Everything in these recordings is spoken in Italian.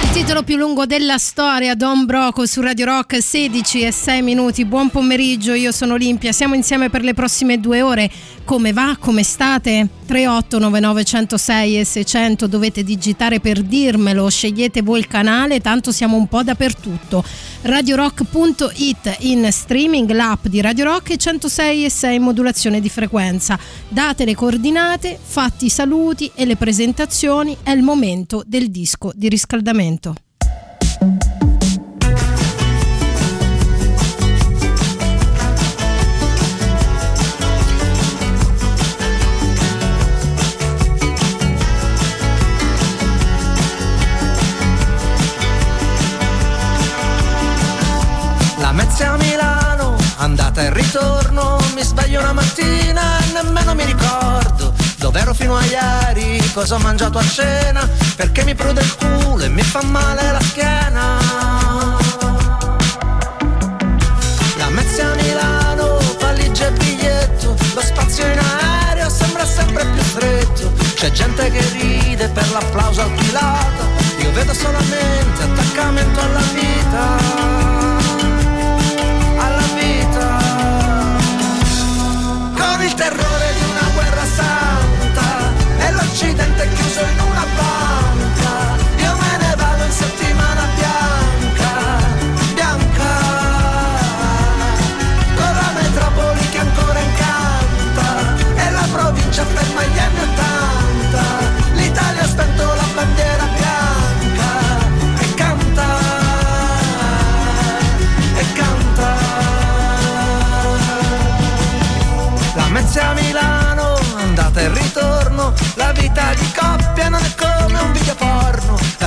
Il titolo più lungo della storia, Don Broco su Radio Rock, 16 e 6 minuti. Buon pomeriggio, io sono Olimpia. Siamo insieme per le prossime due ore. Come va? Come state? 3899 106 e 600 dovete digitare per dirmelo. Scegliete voi il canale, tanto siamo un po' dappertutto. RadioRock.it in streaming, l'app di Radio Rock e 106 e 6 modulazione di frequenza. Date le coordinate, fatti i saluti e le presentazioni. È il momento del disco di riscaldamento. La Mezza a Milano, andata e ritorno, mi sveglio una mattina e nemmeno mi ricordo dove ero fino a ieri, cosa ho mangiato a cena, perché mi prude il culo e mi fa male la schiena. La Mezza a Milano, valigia e biglietto, lo spazio in aereo sembra sempre più stretto, c'è gente che ride per l'applauso al pilota, io vedo solamente attaccamento alla vita. alla vita con il terrore e l'Occidente chiuso in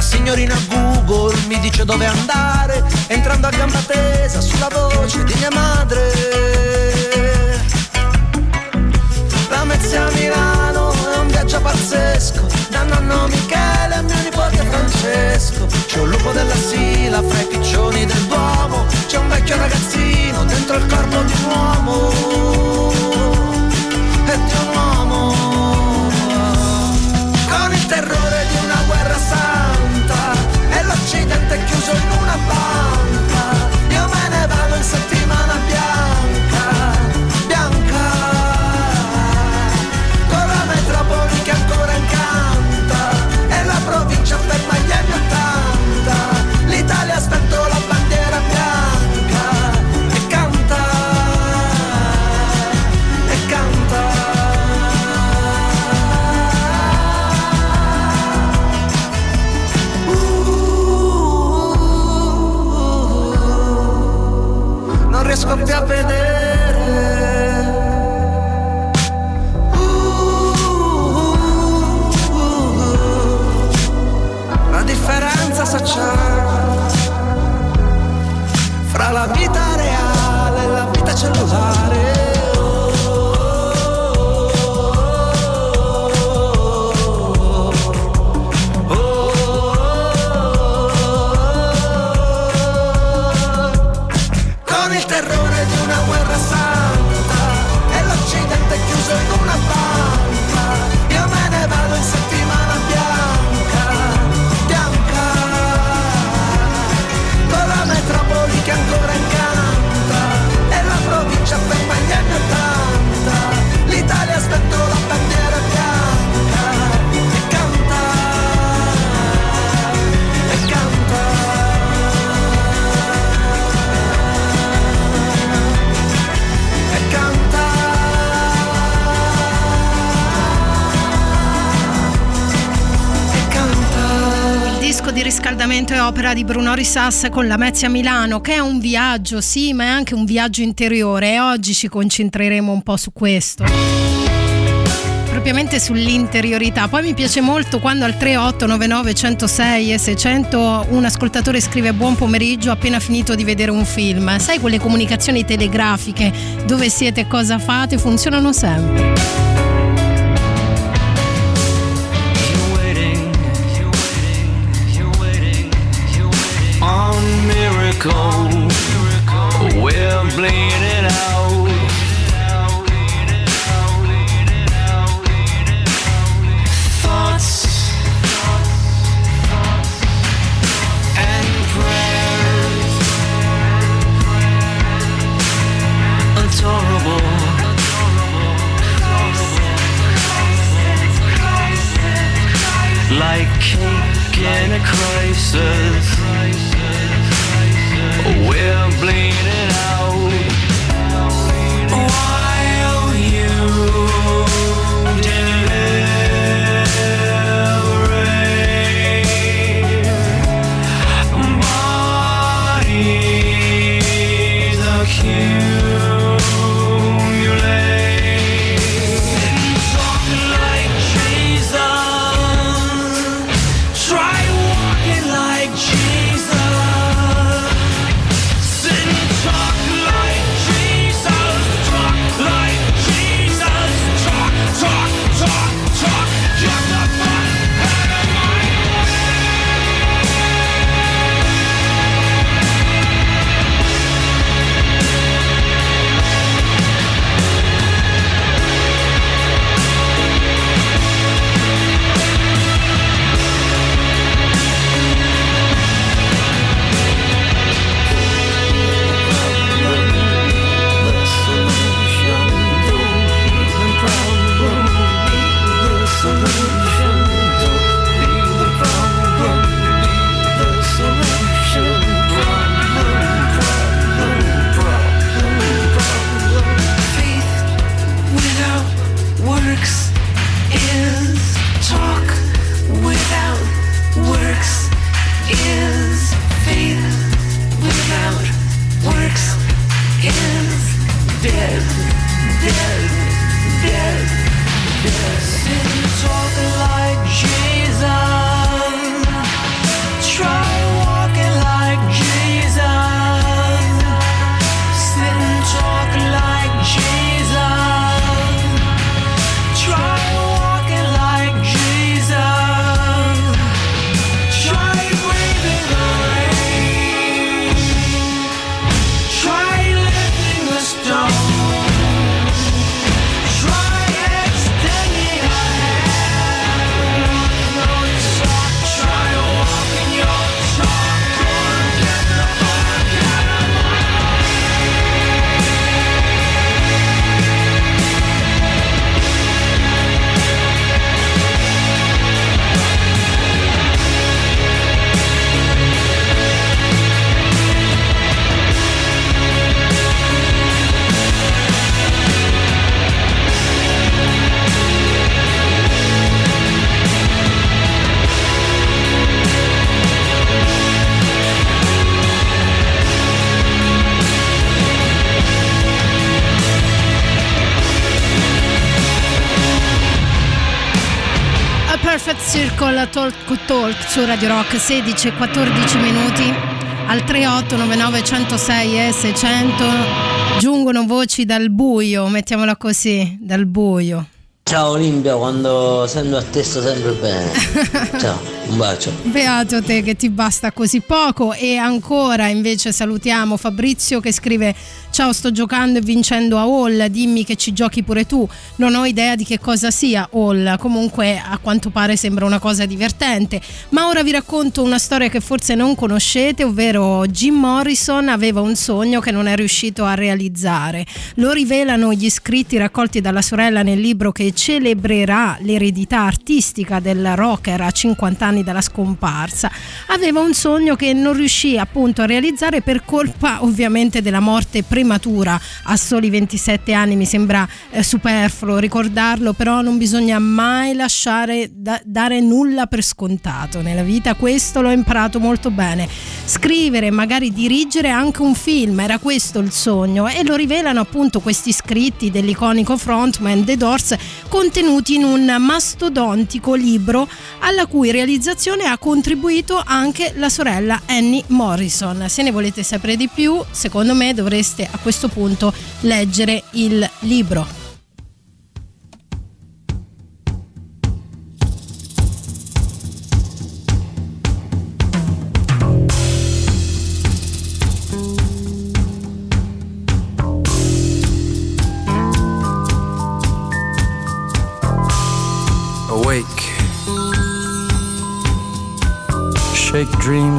La signorina Google mi dice dove andare, entrando a gamba tesa sulla voce di mia madre. La Mezza Milano è un viaggio pazzesco, da nonno Michele a mio nipote Francesco. C'è un lupo della Sila fra i piccioni del Duomo, c'è un vecchio ragazzino dentro il corpo di un uomo e di un uomo con il terrore di e l'Occidente chiuso in una banca. Io me ne vado in settimana opera di Bruno Risas con la Mezia Milano, che è un viaggio, sì, ma è anche un viaggio interiore e oggi ci concentreremo un po' su questo. Propriamente sull'interiorità. Poi mi piace molto quando al 3899 106 e 600 un ascoltatore scrive buon pomeriggio, appena finito di vedere un film. Sai quelle comunicazioni telegrafiche dove siete cosa fate funzionano sempre. Circle Talk Talk su Radio Rock 16 e 14 minuti al 3899 106 e 600 giungono voci dal buio, mettiamola così, dal buio. Ciao Olimpia, quando sento a te sto sempre bene. Ciao, un bacio. Beato te che ti basta così poco e ancora invece salutiamo Fabrizio che scrive Ciao sto giocando e vincendo a Hall, dimmi che ci giochi pure tu, non ho idea di che cosa sia Hall, comunque a quanto pare sembra una cosa divertente, ma ora vi racconto una storia che forse non conoscete, ovvero Jim Morrison aveva un sogno che non è riuscito a realizzare, lo rivelano gli scritti raccolti dalla sorella nel libro che celebrerà l'eredità artistica del rocker a 50 anni dalla scomparsa, aveva un sogno che non riuscì appunto a realizzare per colpa ovviamente della morte prematura a soli 27 anni, mi sembra eh, superfluo ricordarlo, però non bisogna mai lasciare da- dare nulla per scontato nella vita, questo l'ho imparato molto bene. Scrivere, magari dirigere anche un film, era questo il sogno e lo rivelano appunto questi scritti dell'iconico frontman The Doors contenuti in un mastodontico libro alla cui realizzazione ha contribuito anche la sorella Annie Morrison. Se ne volete sapere di più, secondo me dovreste a questo punto leggere il libro.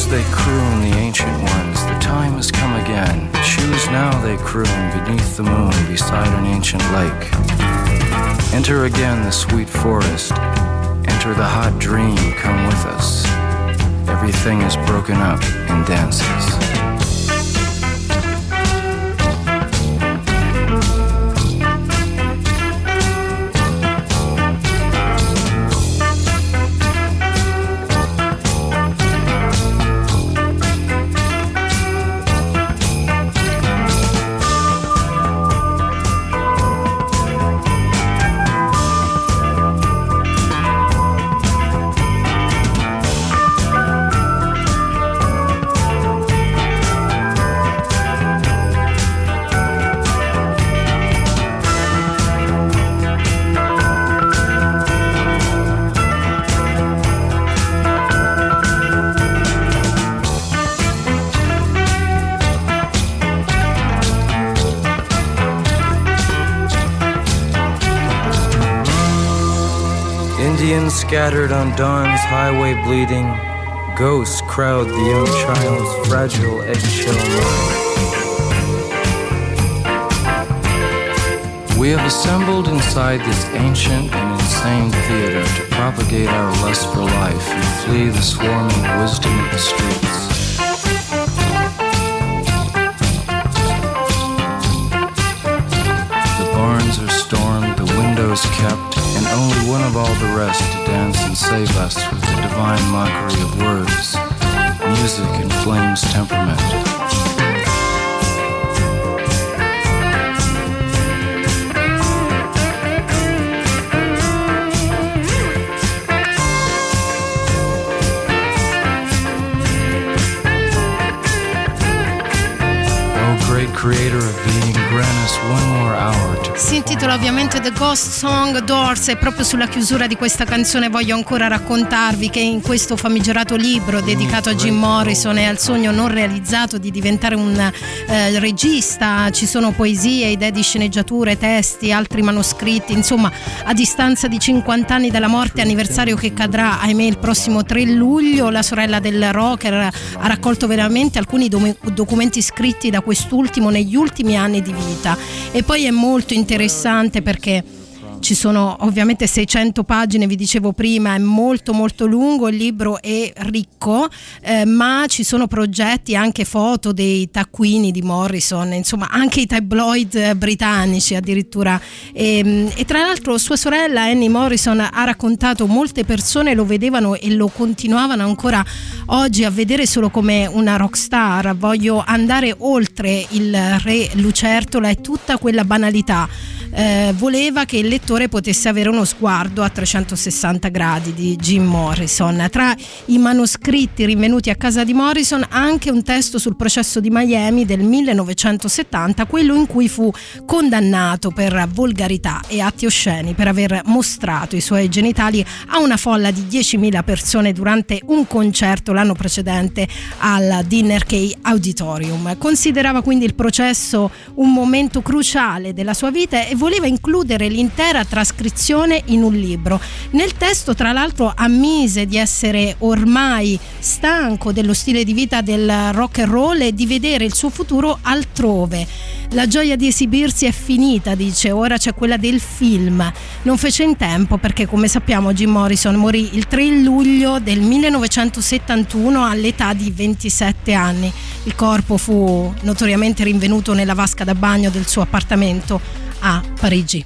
Choose, they croon, the ancient ones. The time has come again. Choose now, they croon, beneath the moon, beside an ancient lake. Enter again the sweet forest. Enter the hot dream, come with us. Everything is broken up and dances. Scattered on dawn's highway bleeding. Ghosts crowd the young child's fragile eggshell mind. We have assembled inside this ancient and insane theater to propagate our lust for life and flee the swarming wisdom of the streets. The barns are stormed, the windows kept, and only one of all the rest to dance and save us with the divine mockery of words, music, and flames temperament. Oh, great creator of being, Si intitola ovviamente The Ghost Song Doors e proprio sulla chiusura di questa canzone voglio ancora raccontarvi che in questo famigerato libro dedicato a Jim Morrison e al sogno non realizzato di diventare un eh, regista ci sono poesie, idee di sceneggiature, testi, altri manoscritti, insomma a distanza di 50 anni dalla morte, anniversario che cadrà ahimè il prossimo 3 luglio, la sorella del rocker ha raccolto veramente alcuni dom- documenti scritti da quest'ultimo negli ultimi anni di vita e poi è molto interessante perché ci sono ovviamente 600 pagine, vi dicevo prima, è molto molto lungo, il libro è ricco, eh, ma ci sono progetti, anche foto dei taccuini di Morrison, insomma anche i tabloid eh, britannici addirittura. E, e tra l'altro sua sorella Annie Morrison ha raccontato molte persone lo vedevano e lo continuavano ancora oggi a vedere solo come una rock star. Voglio andare oltre il re Lucertola e tutta quella banalità. Eh, voleva che il lettore potesse avere uno sguardo a 360 gradi di Jim Morrison. Tra i manoscritti rinvenuti a casa di Morrison anche un testo sul processo di Miami del 1970, quello in cui fu condannato per volgarità e atti osceni per aver mostrato i suoi genitali a una folla di 10.000 persone durante un concerto l'anno precedente al Dinner Key Auditorium. Considerava quindi il processo un momento cruciale della sua vita e voleva includere l'intera trascrizione in un libro. Nel testo, tra l'altro, ammise di essere ormai stanco dello stile di vita del rock and roll e di vedere il suo futuro altrove. La gioia di esibirsi è finita, dice, ora c'è quella del film. Non fece in tempo perché, come sappiamo, Jim Morrison morì il 3 luglio del 1971 all'età di 27 anni. Il corpo fu notoriamente rinvenuto nella vasca da bagno del suo appartamento a Parigi.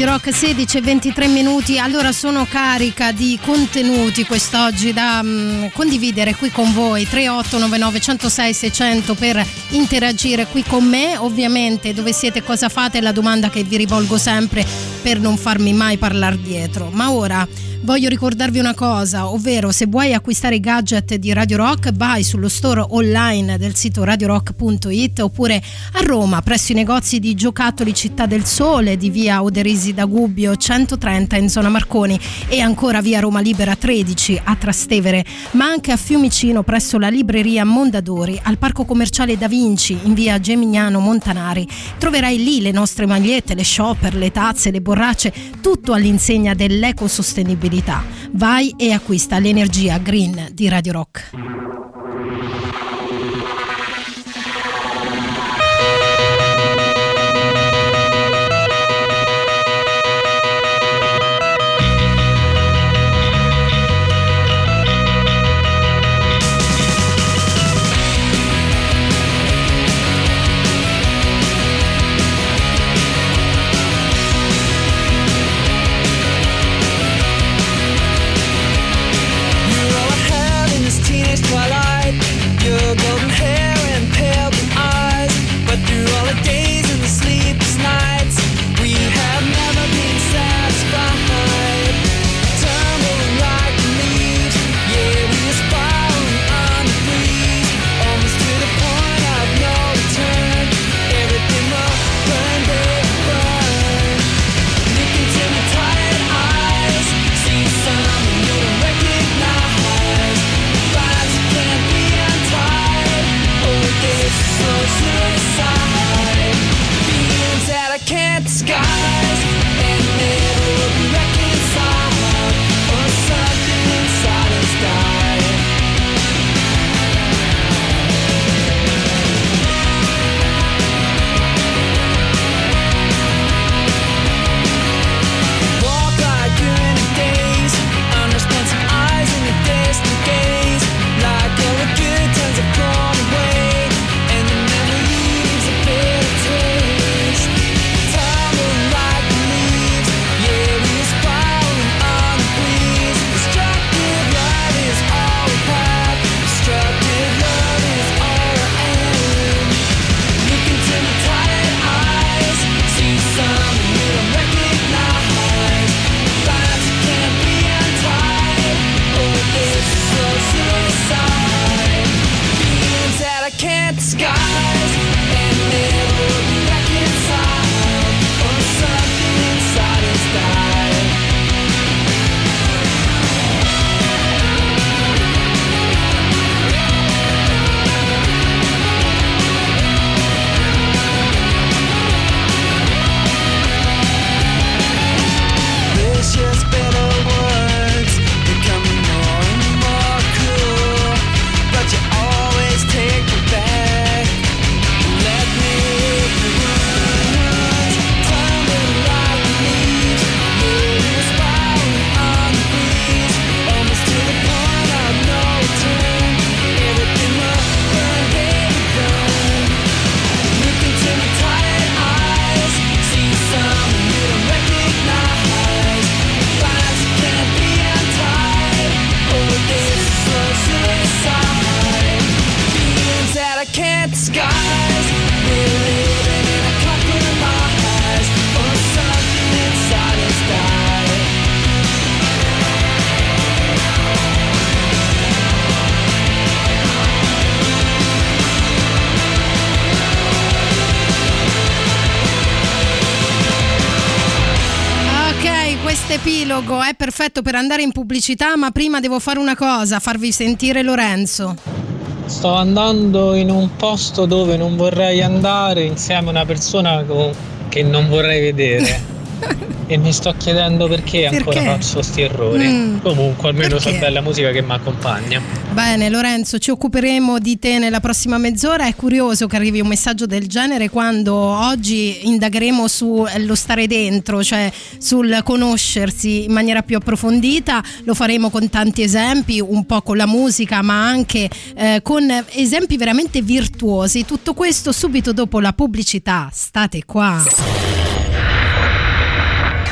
Radio Rock 16 e 23 minuti. Allora sono carica di contenuti quest'oggi da mm, condividere qui con voi. 3899 106 600 per interagire qui con me. Ovviamente dove siete, cosa fate è la domanda che vi rivolgo sempre per non farmi mai parlare dietro. Ma ora voglio ricordarvi una cosa, ovvero se vuoi acquistare i gadget di Radio Rock vai sullo store online del sito radiorock.it oppure a Roma presso i negozi di giocattoli Città del Sole di via Oderisi da Gubbio 130 in zona Marconi e ancora via Roma Libera 13 a Trastevere, ma anche a Fiumicino presso la libreria Mondadori, al parco commerciale Da Vinci in via Gemignano Montanari. Troverai lì le nostre magliette, le shopper, le tazze, le borracce, tutto all'insegna dell'ecosostenibilità. Vai e acquista l'energia green di Radio Rock. Perfetto per andare in pubblicità, ma prima devo fare una cosa, farvi sentire Lorenzo. Sto andando in un posto dove non vorrei andare insieme a una persona che non vorrei vedere. e mi sto chiedendo perché, ancora Perché? faccio sti errori. Mm, Comunque, almeno so perché? bella musica che mi accompagna. Bene Lorenzo, ci occuperemo di te nella prossima mezz'ora. È curioso che arrivi un messaggio del genere quando oggi indagheremo sullo stare dentro, cioè sul conoscersi in maniera più approfondita. Lo faremo con tanti esempi, un po' con la musica, ma anche eh, con esempi veramente virtuosi. Tutto questo subito dopo la pubblicità. State qua.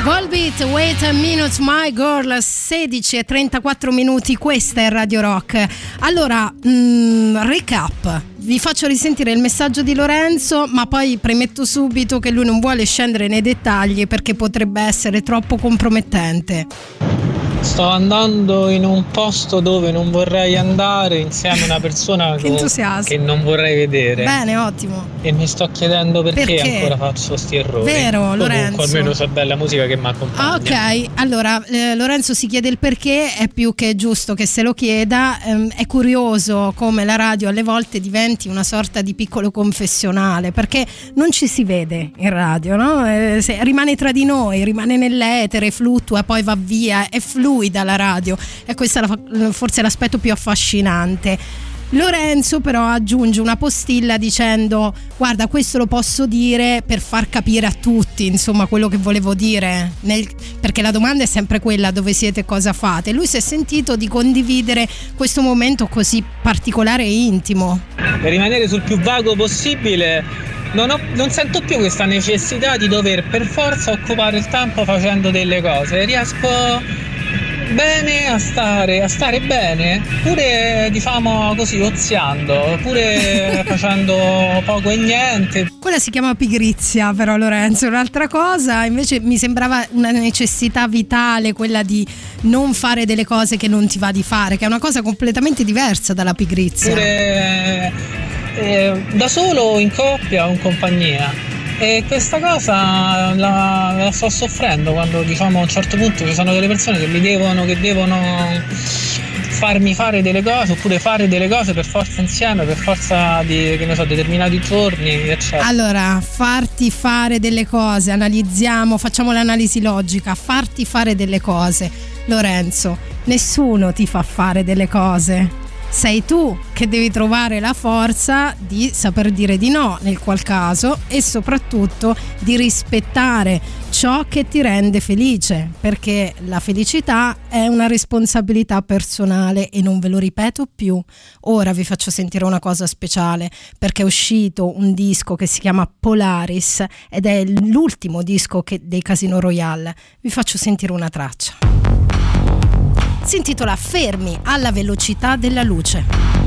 Volbeat, wait a minute, my girl, 16 e 34 minuti, questa è Radio Rock. Allora, mm, recap. Vi faccio risentire il messaggio di Lorenzo, ma poi premetto subito che lui non vuole scendere nei dettagli perché potrebbe essere troppo compromettente. Sto andando in un posto dove non vorrei andare insieme a una persona Che che non vorrei vedere. Bene, ottimo. E mi sto chiedendo perché, Perché? ancora faccio sti errori. Vero, Comunque, Lorenzo. almeno so bella musica che mi accompagna. Ah, ok, allora eh, Lorenzo si chiede il perché, è più che giusto che se lo chieda, ehm, è curioso come la radio alle volte diventi una sorta di piccolo confessionale, perché non ci si vede in radio, no? Eh, se- rimane tra di noi, rimane nell'etere, fluttua, poi va via, è fluida la radio. E questo è forse l'aspetto più affascinante. Lorenzo però aggiunge una postilla dicendo guarda questo lo posso dire per far capire a tutti insomma quello che volevo dire nel- perché la domanda è sempre quella dove siete e cosa fate? Lui si è sentito di condividere questo momento così particolare e intimo. Per rimanere sul più vago possibile non, ho- non sento più questa necessità di dover per forza occupare il tempo facendo delle cose. Riesco bene a stare a stare bene pure diciamo così oziando pure facendo poco e niente. Quella si chiama pigrizia però Lorenzo un'altra cosa. Invece mi sembrava una necessità vitale quella di non fare delle cose che non ti va di fare che è una cosa completamente diversa dalla pigrizia. Pure eh, da solo o in coppia o in compagnia e questa cosa la, la sto soffrendo quando diciamo a un certo punto ci sono delle persone che mi devono che devono farmi fare delle cose oppure fare delle cose per forza insieme per forza di che ne so determinati giorni eccetera Allora, farti fare delle cose, analizziamo, facciamo l'analisi logica, farti fare delle cose. Lorenzo, nessuno ti fa fare delle cose. Sei tu che devi trovare la forza di saper dire di no nel qual caso e soprattutto di rispettare ciò che ti rende felice, perché la felicità è una responsabilità personale e non ve lo ripeto più. Ora vi faccio sentire una cosa speciale, perché è uscito un disco che si chiama Polaris ed è l'ultimo disco che- dei Casino Royale. Vi faccio sentire una traccia. Si intitola Fermi alla velocità della luce.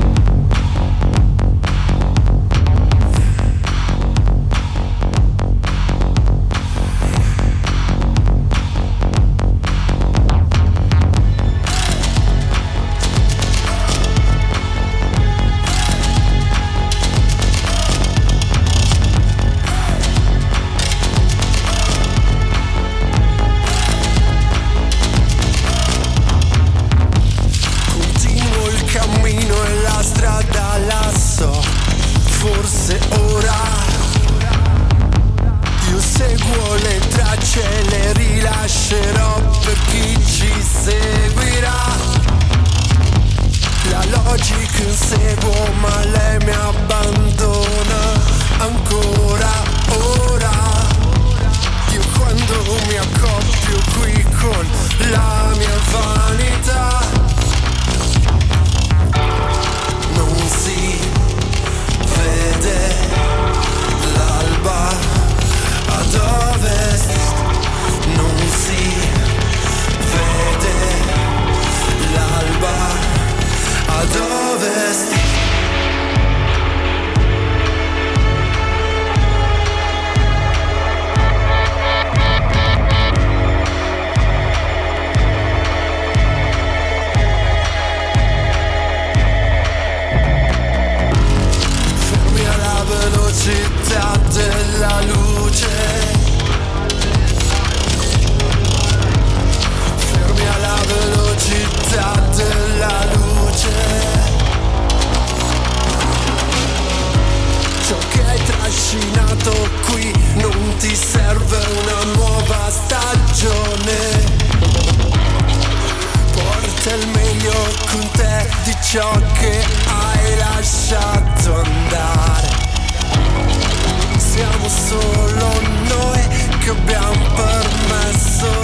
Le rilascerò per chi ci seguirà. La logica inseguo ma lei mi abbandona ancora ora. Io quando mi accoppio qui con la mia vanità qui non ti serve una nuova stagione. Porta il meglio con te di ciò che hai lasciato andare. Siamo solo noi che abbiamo permesso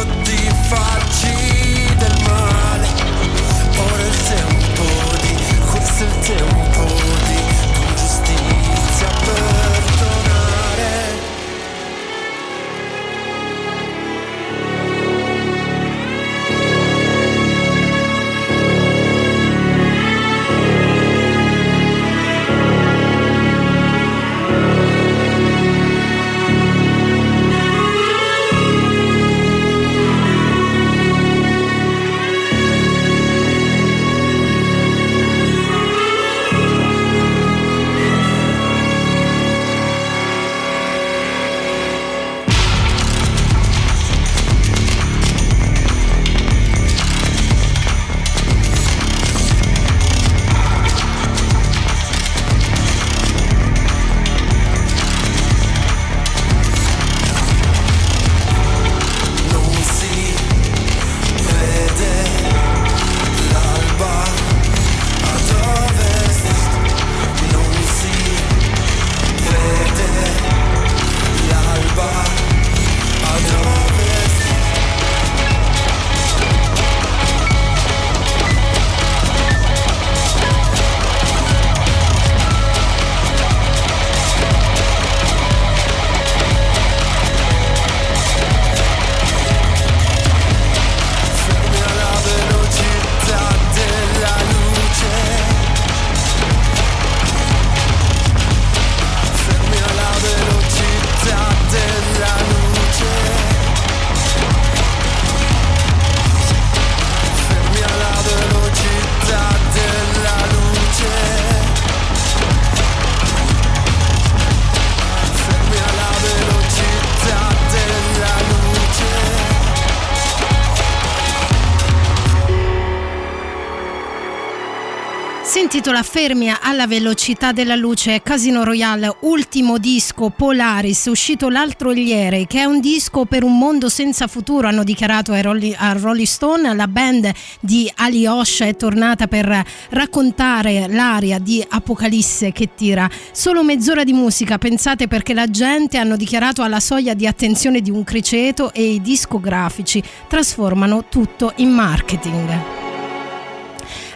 Si intitola Fermi alla velocità della luce Casino Royale, ultimo disco Polaris, uscito l'altro ieri, che è un disco per un mondo senza futuro, hanno dichiarato a Rolling Stone. La band di Ali è tornata per raccontare l'aria di Apocalisse che tira. Solo mezz'ora di musica, pensate perché la gente hanno dichiarato alla soglia di attenzione di un criceto e i discografici trasformano tutto in marketing.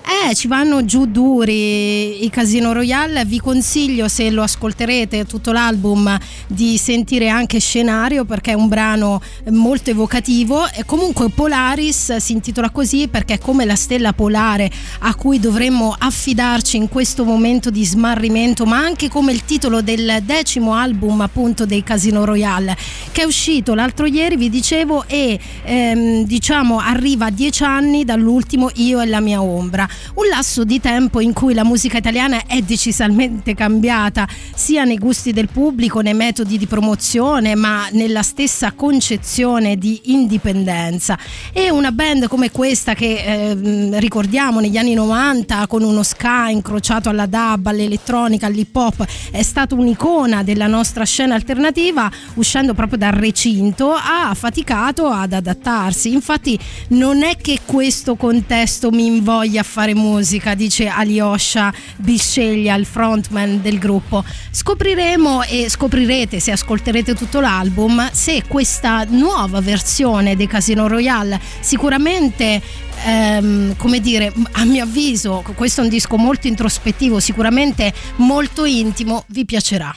Eh, ci vanno giù duri i Casino Royale. Vi consiglio, se lo ascolterete tutto l'album, di sentire anche Scenario perché è un brano molto evocativo. E comunque Polaris si intitola così perché è come la stella polare a cui dovremmo affidarci in questo momento di smarrimento, ma anche come il titolo del decimo album appunto dei Casino Royale che è uscito l'altro ieri, vi dicevo, e ehm, diciamo arriva a dieci anni dall'ultimo Io e la mia ombra. Un lasso di tempo in cui la musica italiana è decisamente cambiata, sia nei gusti del pubblico, nei metodi di promozione, ma nella stessa concezione di indipendenza. E una band come questa che ehm, ricordiamo negli anni 90 con uno ska incrociato alla dub, all'elettronica, all'hip hop, è stata un'icona della nostra scena alternativa, uscendo proprio dal recinto, ha faticato ad adattarsi. Infatti non è che questo contesto mi invoglia a fare musica, dice Alyosha Bisceglia, il frontman del gruppo. Scopriremo e scoprirete se ascolterete tutto l'album se questa nuova versione dei Casino Royale sicuramente ehm, come dire, a mio avviso, questo è un disco molto introspettivo, sicuramente molto intimo, vi piacerà.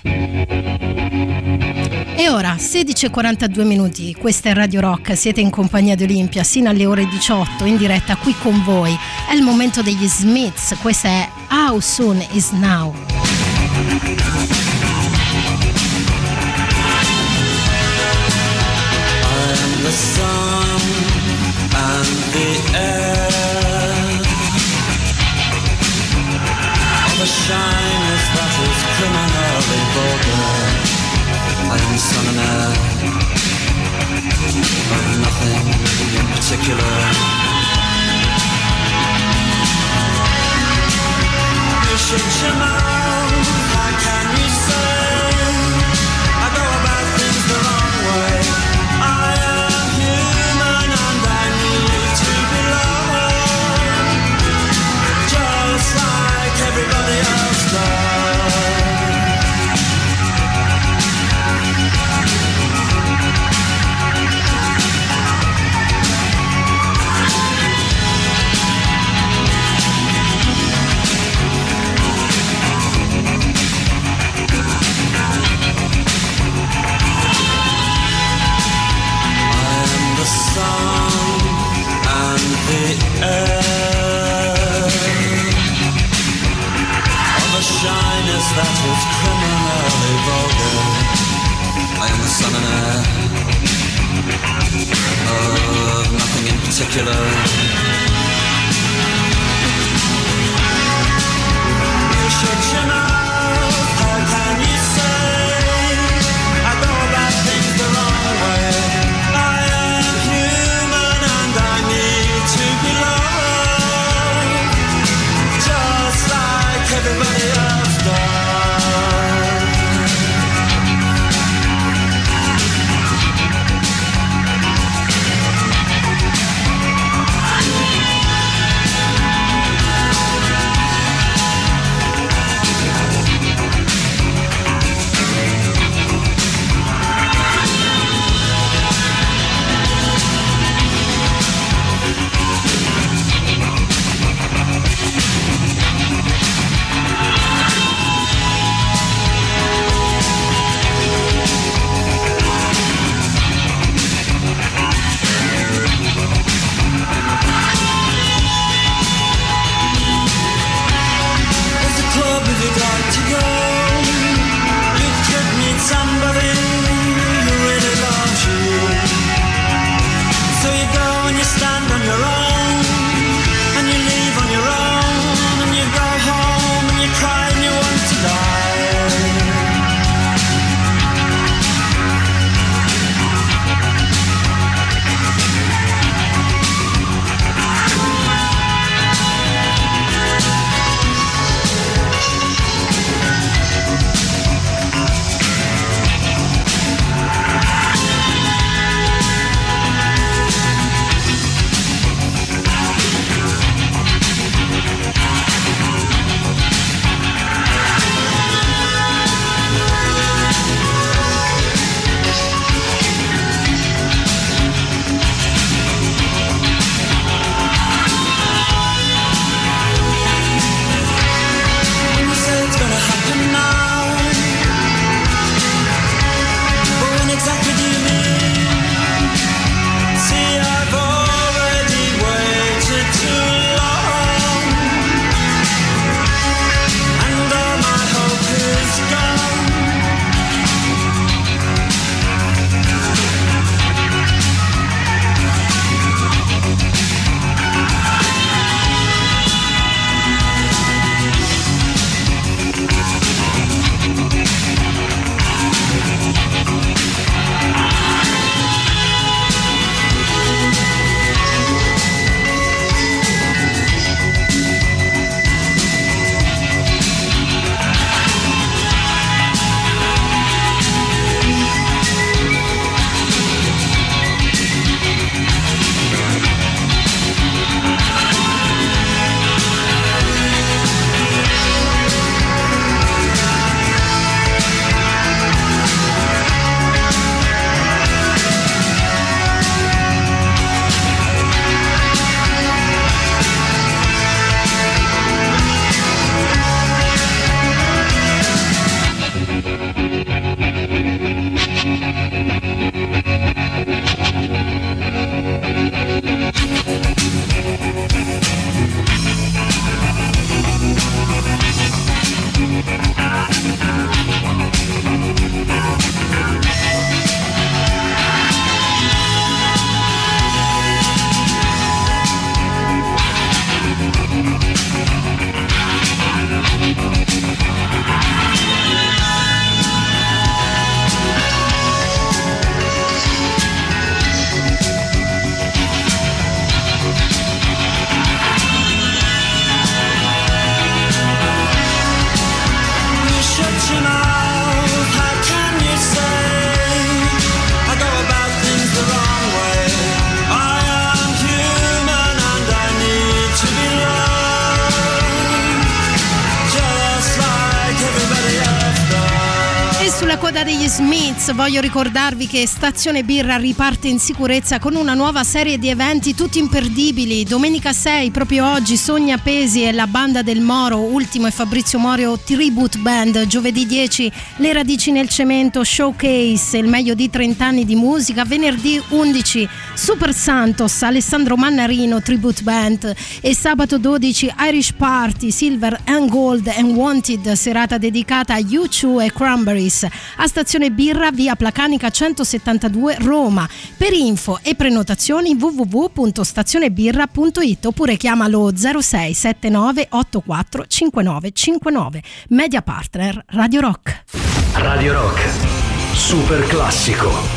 E ora, 16.42 minuti, questa è Radio Rock, siete in compagnia di Olimpia sino alle ore 18 in diretta qui con voi. È il momento degli Smiths, questa è How Soon Is Now. Shyness that is criminally vulgar. I am air of nothing in particular. You should you That was criminally vulgar. I am the son and heir of nothing in particular. Voglio ricordarvi che Stazione Birra riparte in sicurezza con una nuova serie di eventi tutti imperdibili. Domenica 6, proprio oggi, Sogna Pesi e la banda del Moro, Ultimo e Fabrizio Morio Tribute Band. Giovedì 10, Le radici nel cemento, Showcase, il meglio di 30 anni di musica. Venerdì 11, Super Santos, Alessandro Mannarino Tribute Band. E sabato 12, Irish Party, Silver and Gold and Wanted, serata dedicata a U2 e Cranberries. A Stazione Birra via Placanica 172 Roma. Per info e prenotazioni www.stazionebirra.it oppure chiamalo 06 79 84 59 59. Media partner Radio Rock. Radio Rock. Super classico.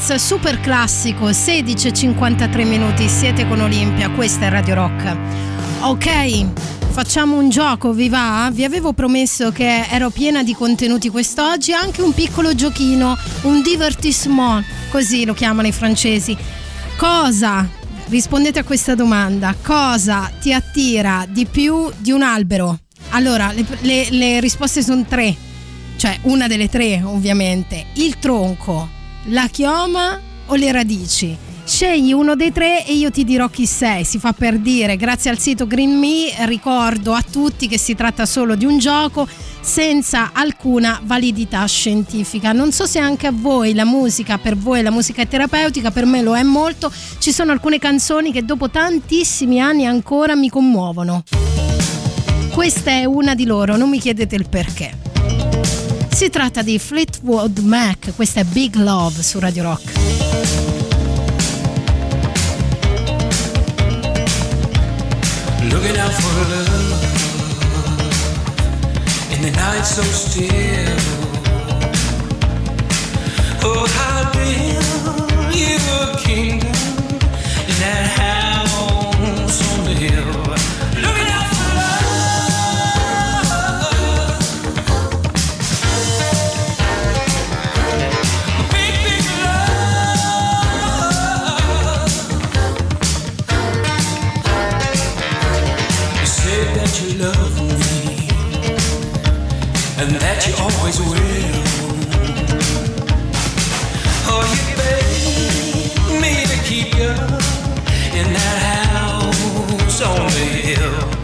Fighters, super classico, 16.53 minuti, siete con Olimpia, questa è Radio Rock. Ok, facciamo un gioco, vi va? Vi avevo promesso che ero piena di contenuti quest'oggi, anche un piccolo giochino, un divertissement, così lo chiamano i francesi. Cosa, rispondete a questa domanda, cosa ti attira di più di un albero? Allora, le, le- le risposte sono tre, cioè una delle tre ovviamente, il tronco, la chioma o le radici. Scegli uno dei tre e io ti dirò chi sei, si fa per dire. Grazie al sito Green Me ricordo a tutti che si tratta solo di un gioco senza alcuna validità scientifica. Non so se anche a voi la musica, per voi la musica è terapeutica, per me lo è molto. Ci sono alcune canzoni che dopo tantissimi anni ancora mi commuovono. Questa è una di loro, non mi chiedete il perché. Si tratta di Fleetwood Mac, questa è Big Love su Radio Rock. Looking out for love in the night so still. Oh, how build you a kingdom always will. Oh, you me to keep you in that house on the hill,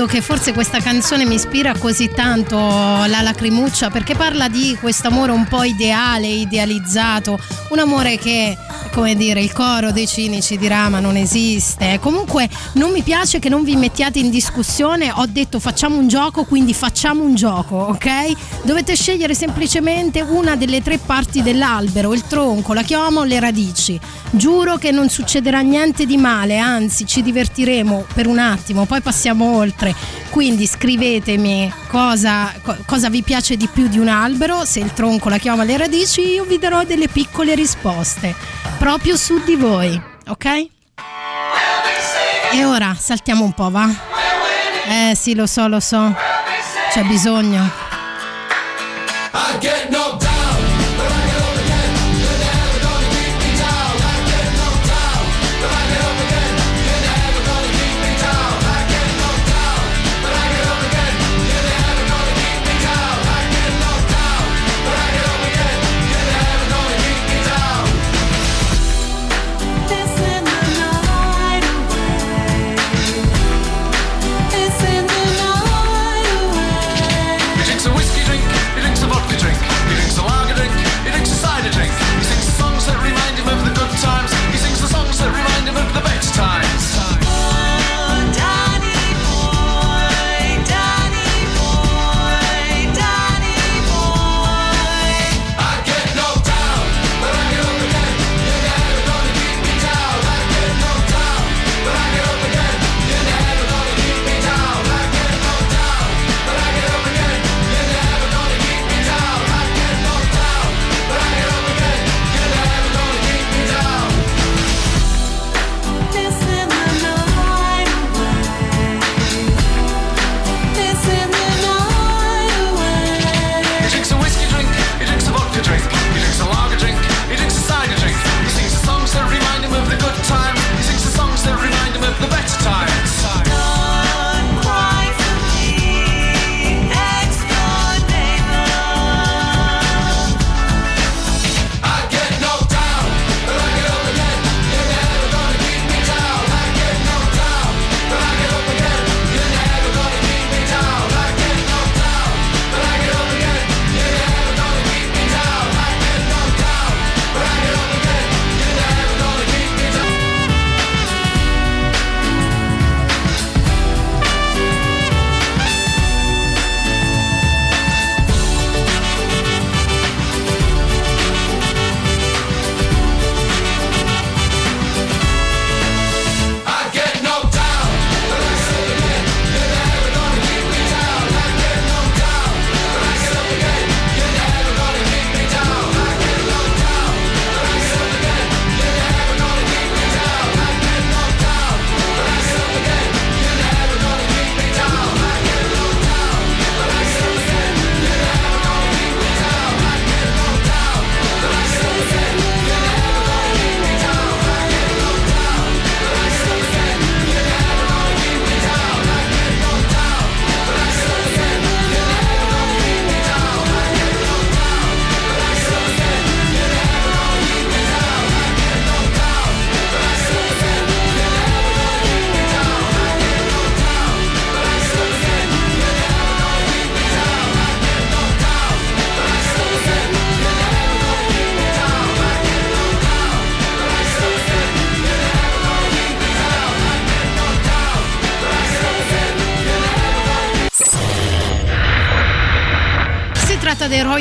riflettendo che forse questa canzone mi ispira così tanto la lacrimuccia perché parla di questo amore un po' ideale, idealizzato, un amore che, come dire, il coro dei cinici dirà ma non esiste. Comunque non mi piace che non vi mettiate in discussione, ho detto facciamo un gioco, quindi facciamo un gioco, ok? Dovete scegliere semplicemente una delle tre parti dell'albero, il tronco, la chioma o le radici. Giuro che non succederà niente di male, anzi ci divertiremo per un attimo, poi passiamo oltre. Quindi scrivetemi cosa, co- cosa vi piace di più di un albero, se il tronco, la chioma, le radici, io vi darò delle piccole risposte, proprio su di voi, ok? E ora saltiamo un po', va? Eh sì, lo so, lo so. C'è bisogno. I get knocked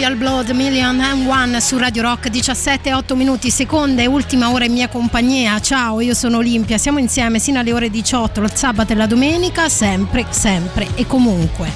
Royal Blood Million and One su Radio Rock 17 8 minuti seconda e ultima ora in mia compagnia. Ciao io sono Olimpia. Siamo insieme sino alle ore 18 il sabato e la domenica sempre sempre e comunque.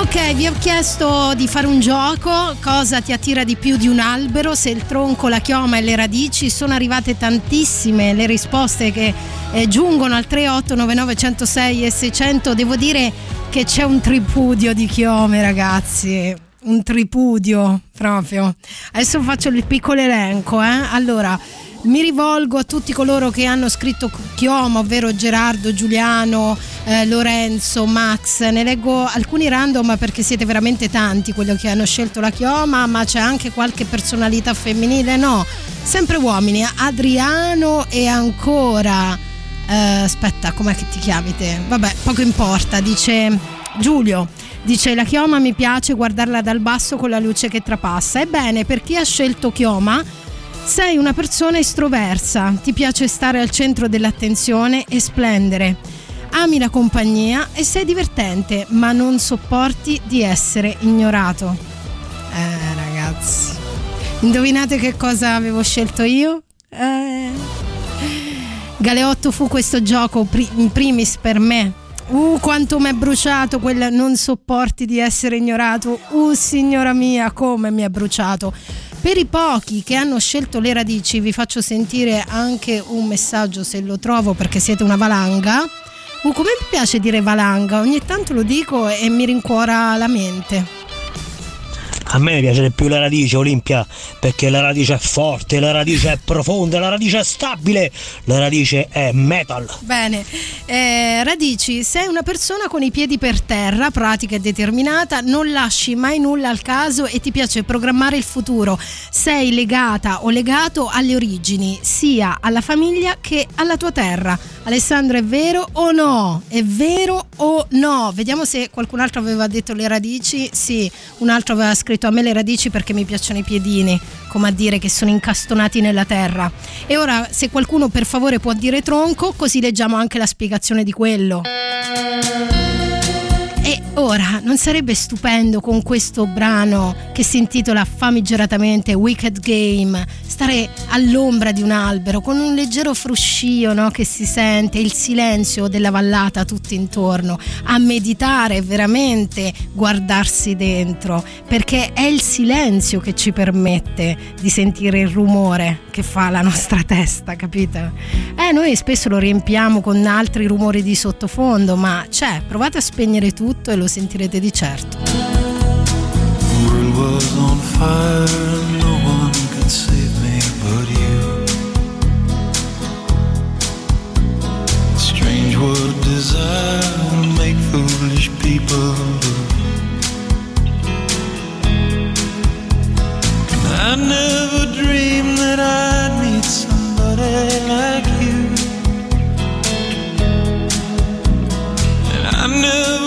Ok, vi ho chiesto di fare un gioco, cosa ti attira di più di un albero, se il tronco, la chioma e le radici, sono arrivate tantissime le risposte che eh, giungono al 3899 106 e 600, devo dire che c'è un tripudio di chiome ragazzi, un tripudio proprio. Adesso faccio il piccolo elenco, eh? Allora, mi rivolgo a tutti coloro che hanno scritto chioma, ovvero Gerardo, Giuliano, eh, Lorenzo, Max. Ne leggo alcuni random perché siete veramente tanti quelli che hanno scelto la chioma, ma c'è anche qualche personalità femminile. No, sempre uomini. Adriano e ancora. eh, aspetta, com'è che ti chiami te? Vabbè, poco importa. Dice Giulio. Dice la chioma mi piace guardarla dal basso con la luce che trapassa. Ebbene, per chi ha scelto chioma, sei una persona estroversa, ti piace stare al centro dell'attenzione e splendere. Ami la compagnia e sei divertente, ma non sopporti di essere ignorato. Eh, ragazzi. Indovinate che cosa avevo scelto io? Eh. Galeotto fu questo gioco in primis per me. Uh, quanto mi è bruciato quel non sopporti di essere ignorato. Uh, signora mia, come mi è bruciato. Per i pochi che hanno scelto le radici, vi faccio sentire anche un messaggio se lo trovo perché siete una valanga. Uh, come mi piace dire valanga, ogni tanto lo dico e mi rincuora la mente. A me piace di più la radice Olimpia perché la radice è forte, la radice è profonda, la radice è stabile, la radice è metal. Bene, Eh, radici, sei una persona con i piedi per terra, pratica e determinata, non lasci mai nulla al caso e ti piace programmare il futuro. Sei legata o legato alle origini, sia alla famiglia che alla tua terra. Alessandro, è vero o no? È vero o no? Vediamo se qualcun altro aveva detto le radici. Sì, un altro aveva scritto a me le radici perché mi piacciono i piedini, come a dire che sono incastonati nella terra. E ora, se qualcuno per favore può dire tronco, così leggiamo anche la spiegazione di quello. Ora, non sarebbe stupendo con questo brano che si intitola famigeratamente Wicked Game, stare all'ombra di un albero con un leggero fruscio no, che si sente, il silenzio della vallata tutto intorno, a meditare veramente, guardarsi dentro, perché è il silenzio che ci permette di sentire il rumore che fa la nostra testa, capite? Eh, noi spesso lo riempiamo con altri rumori di sottofondo, ma c'è, provate a spegnere tutto e lo sentirete di certo. I never dreamed that I'd meet somebody like you. And I never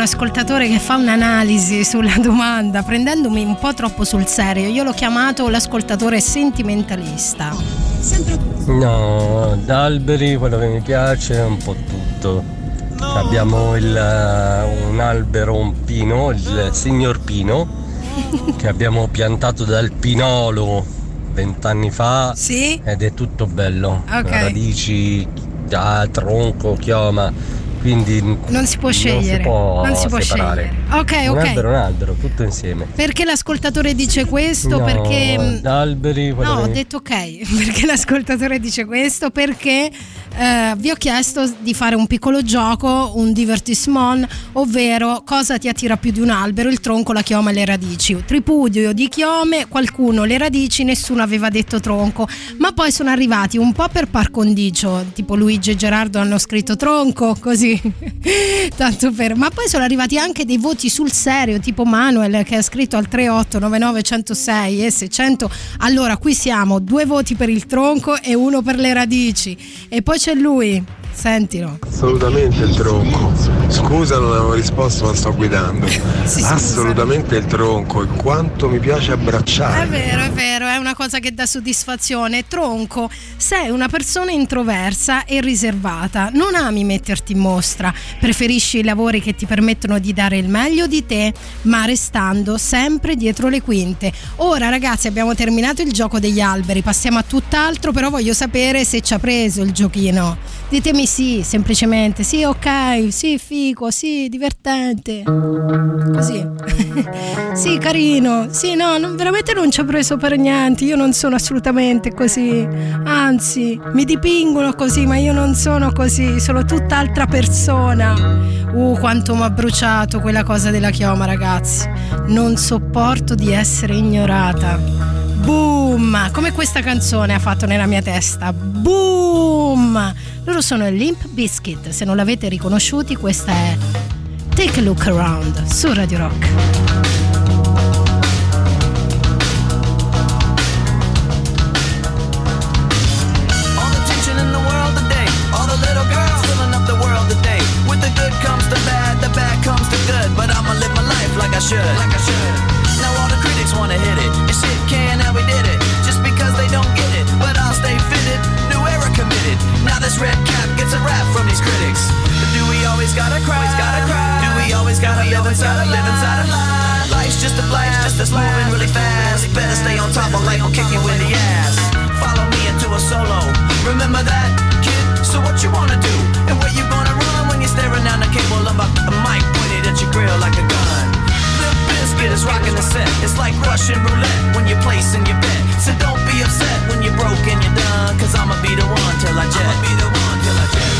un ascoltatore che fa un'analisi sulla domanda prendendomi un po' troppo sul serio. Io l'ho chiamato l'ascoltatore sentimentalista. No, d'alberi quello che mi piace è un po' tutto. Abbiamo il, eh, un albero, un pino, il signor Pino, che abbiamo piantato dal Pinolo vent'anni fa Sì? ed è tutto bello. Ok. Radici, ah, tronco, chioma, quindi Non si può scegliere. Non si può, Non si può separare. scegliere. Ok, Un ok. albero è un albero, tutto insieme. Perché l'ascoltatore dice questo? No, Perché mm, quello No, ho detto ok, perché l'ascoltatore dice questo? Perché eh, vi ho chiesto di fare un piccolo gioco, un divertissement, ovvero cosa ti attira più di un albero, il tronco, la chioma e le radici. Tripudio di chiome, qualcuno le radici, nessuno aveva detto tronco, ma poi sono arrivati un po' per par condicio, tipo Luigi e Gerardo hanno scritto tronco, così, tanto per... Ma poi sono arrivati anche dei voti sul serio, tipo Manuel che ha scritto al 3899 106 e 600. Allora, qui siamo, due voti per il tronco e uno per le radici. E poi c'è lui, sentilo. Assolutamente il tronco. Scusa, non avevo risposto, ma sto guidando. Assolutamente il tronco. E quanto mi piace È abbracciare. vero, è vero, è una cosa che dà soddisfazione. Tronco, sei una persona introversa e riservata, non ami metterti in mostra, preferisci i lavori che ti permettono di dare il meglio di te, ma restando sempre dietro le quinte. Ora ragazzi abbiamo terminato il gioco degli alberi, passiamo a tutt'altro, però voglio sapere se ci ha preso il giochino. Ditemi sì, semplicemente, sì, ok, sì, fico, sì, divertente. Così. sì, carino. Sì, no, non- veramente non ci ha preso per niente. Io non sono assolutamente così. Anzi, mi dipingono così, ma io non sono così. Sono tutt'altra persona. Uh, quanto mi ha bruciato quella cosa della chioma, ragazzi. Non sopporto di essere ignorata. Boom! Come questa canzone ha fatto nella mia testa. Boom! Loro sono Limp Biscuit. Se non l'avete riconosciuti, questa è Take a Look Around su Radio Rock. Always gotta cry? gotta cry. Do we always gotta live inside a live inside a lie? Life's just a blast, just moving really fast. Better stay on top of life, will kick you in the ass. Follow me into a solo. Remember that, kid? So what you wanna do? And where you gonna run when you're staring down the cable of a, a mic pointed at your grill like a gun? The biscuit is rocking the set. It's like Russian roulette when you're placing your bet. So don't be upset when you're broke and you're done. Cause I'ma be the one till I jet. I'ma be the one till I jet.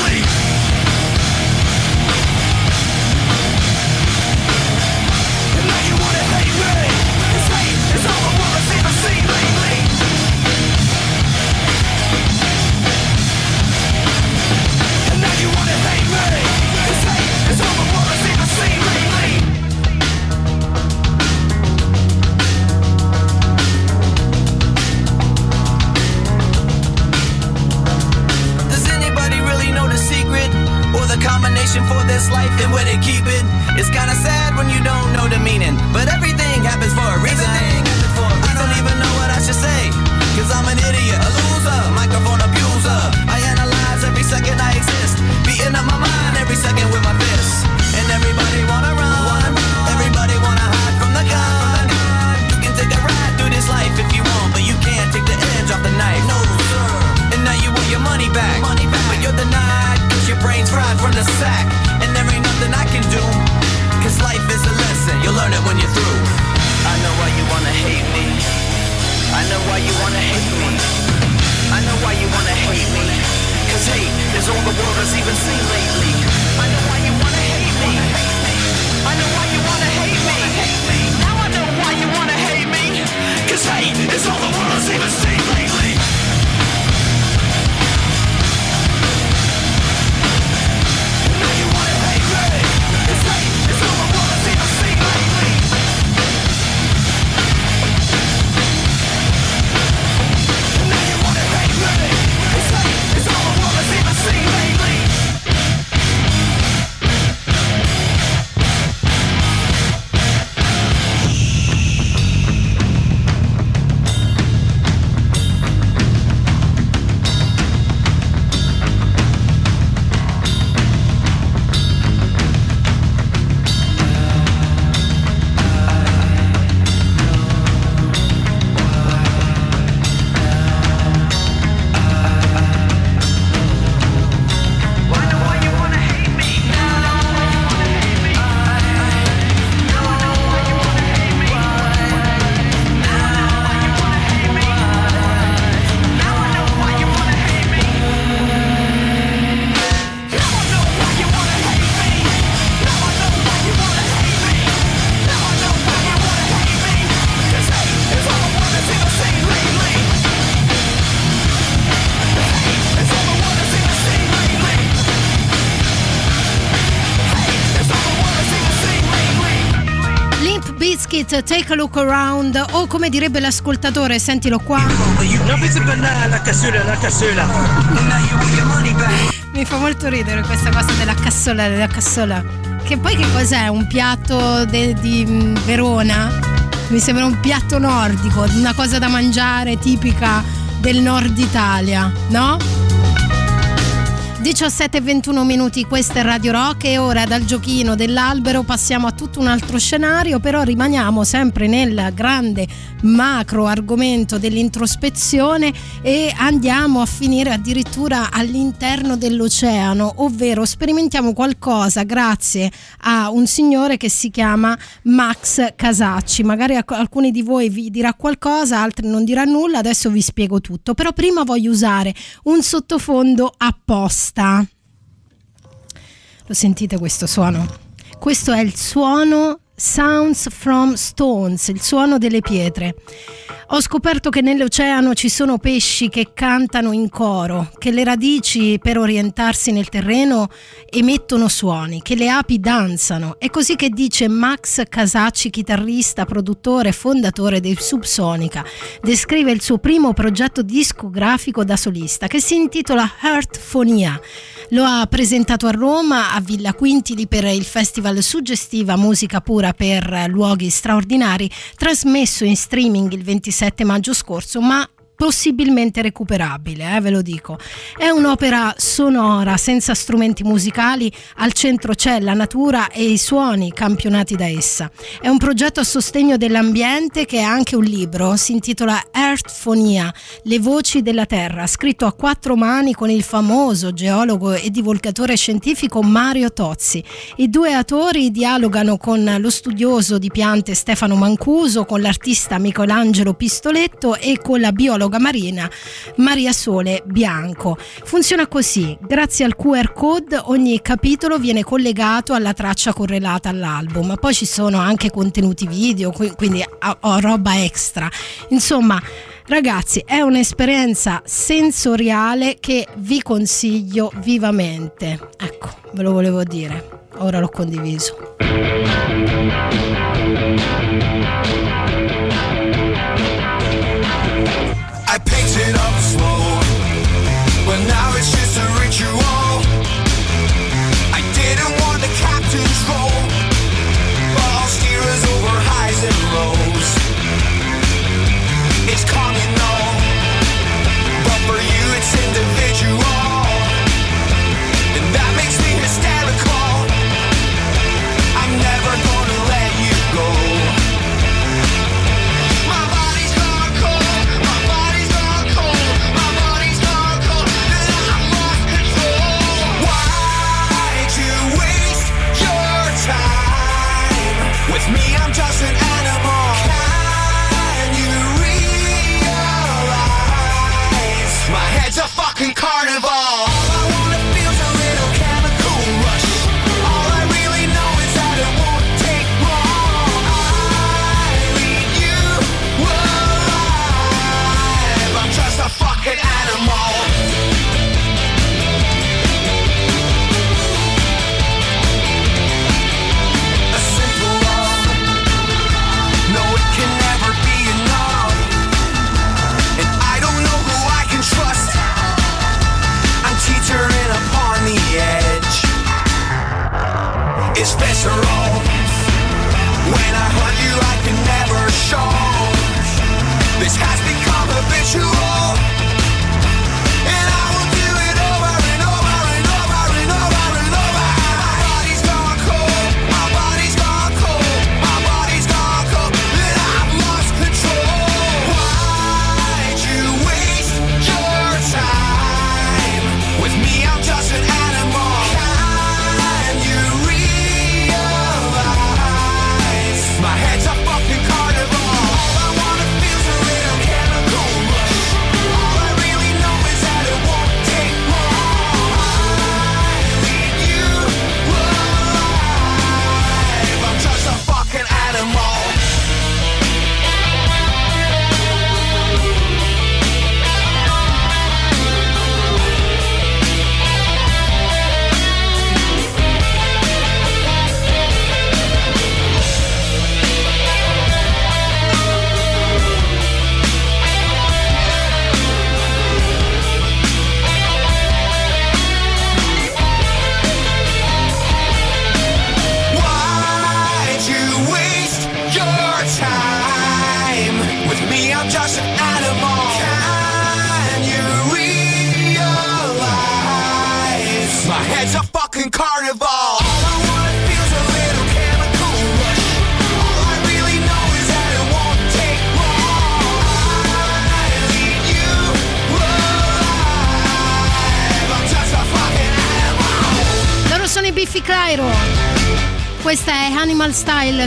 This life and where they keep it? It's kinda sad when you don't know the meaning. But everything happens for a reason. I don't even know what I should say. Cause I'm an idiot, a loser, microphone abuser. I analyze every second I exist. Beating up my mind every second with my fists. And everybody wanna run. Everybody wanna hide from the gun. You can take a ride through this life if you want, but you can't take the edge off the knife. No, sir. And now you want your money back. Money back. But you're denied, cause your brain's fried from the sack. Smith, Take a Look Around, o come direbbe l'ascoltatore, sentilo qua. Mi fa molto ridere questa cosa della cassola, della cassola. Che poi che cos'è? Un piatto de- di mm, Verona? Mi sembra un piatto nordico, una cosa da mangiare tipica del nord Italia, no? 17 e 21 minuti, questa è Radio Rock e ora dal giochino dell'albero passiamo a tutto un altro scenario, però rimaniamo sempre nel grande macro argomento dell'introspezione e andiamo a finire addirittura all'interno dell'oceano, ovvero sperimentiamo qualcosa grazie a un signore che si chiama Max Casacci. Magari alcuni di voi vi dirà qualcosa, altri non dirà nulla, adesso vi spiego tutto, però prima voglio usare un sottofondo apposta. Lo sentite questo suono? Questo è il suono Sounds from Stones, il suono delle pietre. Ho scoperto che nell'oceano ci sono pesci che cantano in coro, che le radici per orientarsi nel terreno emettono suoni, che le api danzano. È così che dice Max Casacci, chitarrista, produttore e fondatore del Subsonica. Descrive il suo primo progetto discografico da solista che si intitola Heartphonia. Lo ha presentato a Roma, a Villa Quintili per il festival Suggestiva Musica Pura per Luoghi Straordinari, trasmesso in streaming il 27 maggio scorso, ma possibilmente recuperabile, eh, ve lo dico. È un'opera sonora senza strumenti musicali, al centro c'è la natura e i suoni campionati da essa. È un progetto a sostegno dell'ambiente che è anche un libro, si intitola Earthphonia, le voci della terra, scritto a quattro mani con il famoso geologo e divulgatore scientifico Mario Tozzi. I due autori dialogano con lo studioso di piante Stefano Mancuso, con l'artista Michelangelo Pistoletto e con la biologa marina Maria Sole Bianco. Funziona così, grazie al QR code ogni capitolo viene collegato alla traccia correlata all'album, poi ci sono anche contenuti video, qui- quindi ho roba extra. Insomma, Ragazzi, è un'esperienza sensoriale che vi consiglio vivamente. Ecco, ve lo volevo dire. Ora l'ho condiviso. I picked it up slow, but now it's just a ritual.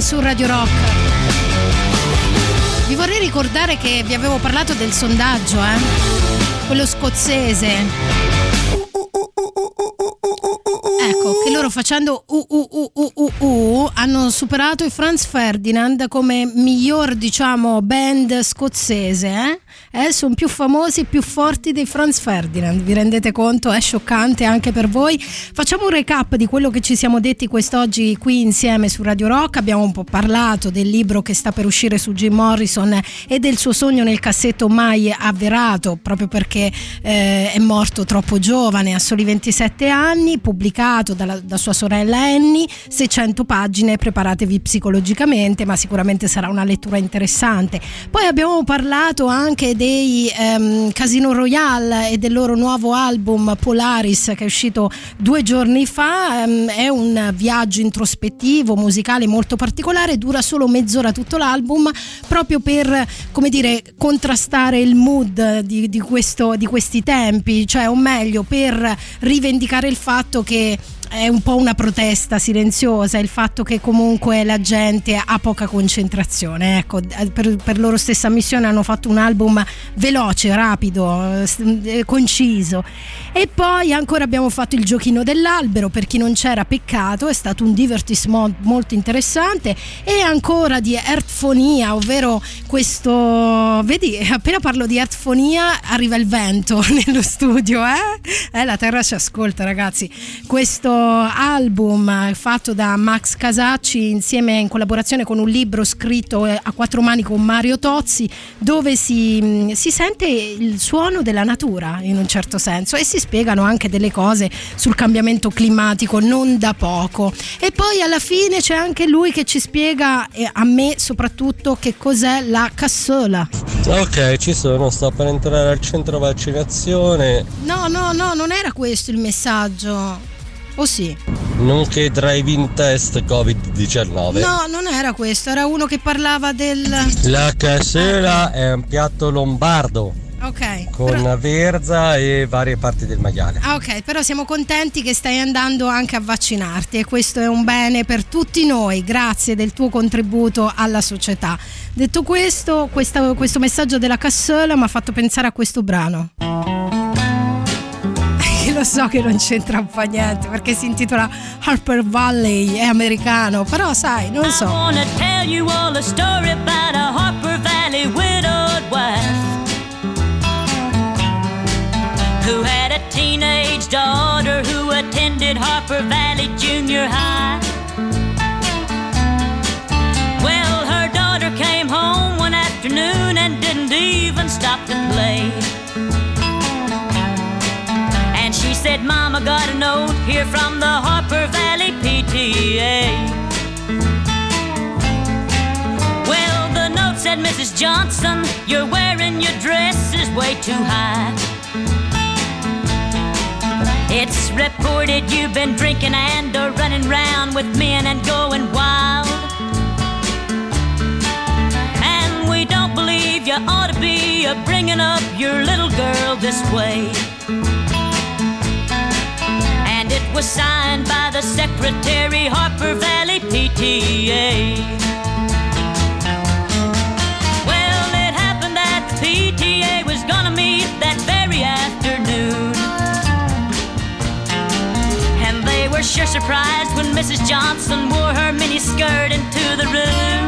Su Radio Rock. Vi vorrei ricordare che vi avevo parlato del sondaggio, eh? Quello scozzese. Ecco, che loro facendo u, u, u, u, hanno superato i Franz Ferdinand come miglior, diciamo, band scozzese. Eh? Eh, sono più famosi e più forti dei Franz Ferdinand. Vi rendete conto? È scioccante anche per voi. Facciamo un recap di quello che ci siamo detti quest'oggi qui insieme su Radio Rock. Abbiamo un po' parlato del libro che sta per uscire su Jim Morrison e del suo sogno nel cassetto mai avverato, proprio perché eh, è morto troppo giovane, a soli 27 anni, pubblicato dalla, da sua sorella Annie, 600 pagine, preparatevi psicologicamente, ma sicuramente sarà una lettura interessante. Poi abbiamo parlato anche dei ehm, Casino Royale e del loro nuovo album Polaris che è uscito due giorni fa, Ehm, è un viaggio introspettivo, musicale molto particolare, dura solo mezz'ora tutto l'album, proprio per, come dire, contrastare il mood di, di questo, di questi tempi, cioè o meglio per rivendicare il fatto che è un po' una protesta silenziosa il fatto che comunque la gente ha poca concentrazione. Ecco, per, per loro stessa missione hanno fatto un album veloce, rapido, eh, eh, conciso. E poi ancora abbiamo fatto il giochino dell'albero, per chi non c'era peccato, è stato un divertissement molto interessante. E ancora di Earthfonia, ovvero questo... Vedi, appena parlo di Earthfonia arriva il vento nello studio, eh? eh la terra ci ascolta ragazzi. Questo album fatto da Max Casacci insieme in collaborazione con un libro scritto eh, a quattro mani con Mario Tozzi dove si, mh, si sente il suono della natura in un certo senso e si spiegano anche delle cose sul cambiamento climatico non da poco. E poi alla fine c'è anche lui che ci spiega e a me soprattutto che cos'è la cassola. Ok, ci sono, sto per entrare al centro vaccinazione, no no no non era questo il messaggio o sì? nonché drive-in test Covid-19. No, non era questo, era uno che parlava del. La casera è un piatto lombardo Ok. con però- verza e varie parti del maiale. Ah, ok, però siamo contenti che stai andando anche a vaccinarti e questo è un bene per tutti noi. Grazie del tuo contributo alla società. Detto questo, questa- questo messaggio della cassola mi ha fatto pensare a questo brano. So che non c'entra un po' niente perché si intitola Harper Valley, è americano, però sai, non so. who had a teenage daughter who attended Harper Valley Junior High. Said, Mama got a note here from the Harper Valley PTA. Well, the note said, Mrs. Johnson, you're wearing your dress is way too high. It's reported you've been drinking and are running round with men and going wild. And we don't believe you ought to be uh, bringing up your little girl this way. Was signed by the secretary, Harper Valley PTA. Well, it happened that the PTA was gonna meet that very afternoon. And they were sure surprised when Mrs. Johnson wore her mini skirt into the room.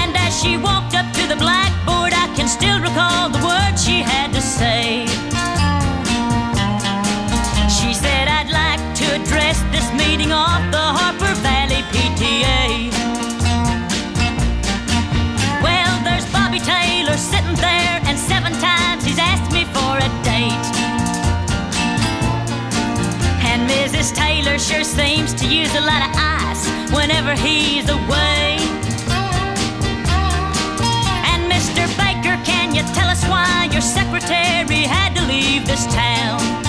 And as she walked up to the blackboard, I can still recall the words she had to say. Said, I'd like to address this meeting of the Harper Valley PTA. Well, there's Bobby Taylor sitting there, and seven times he's asked me for a date. And Mrs. Taylor sure seems to use a lot of ice whenever he's away. And Mr. Baker, can you tell us why your secretary had to leave this town?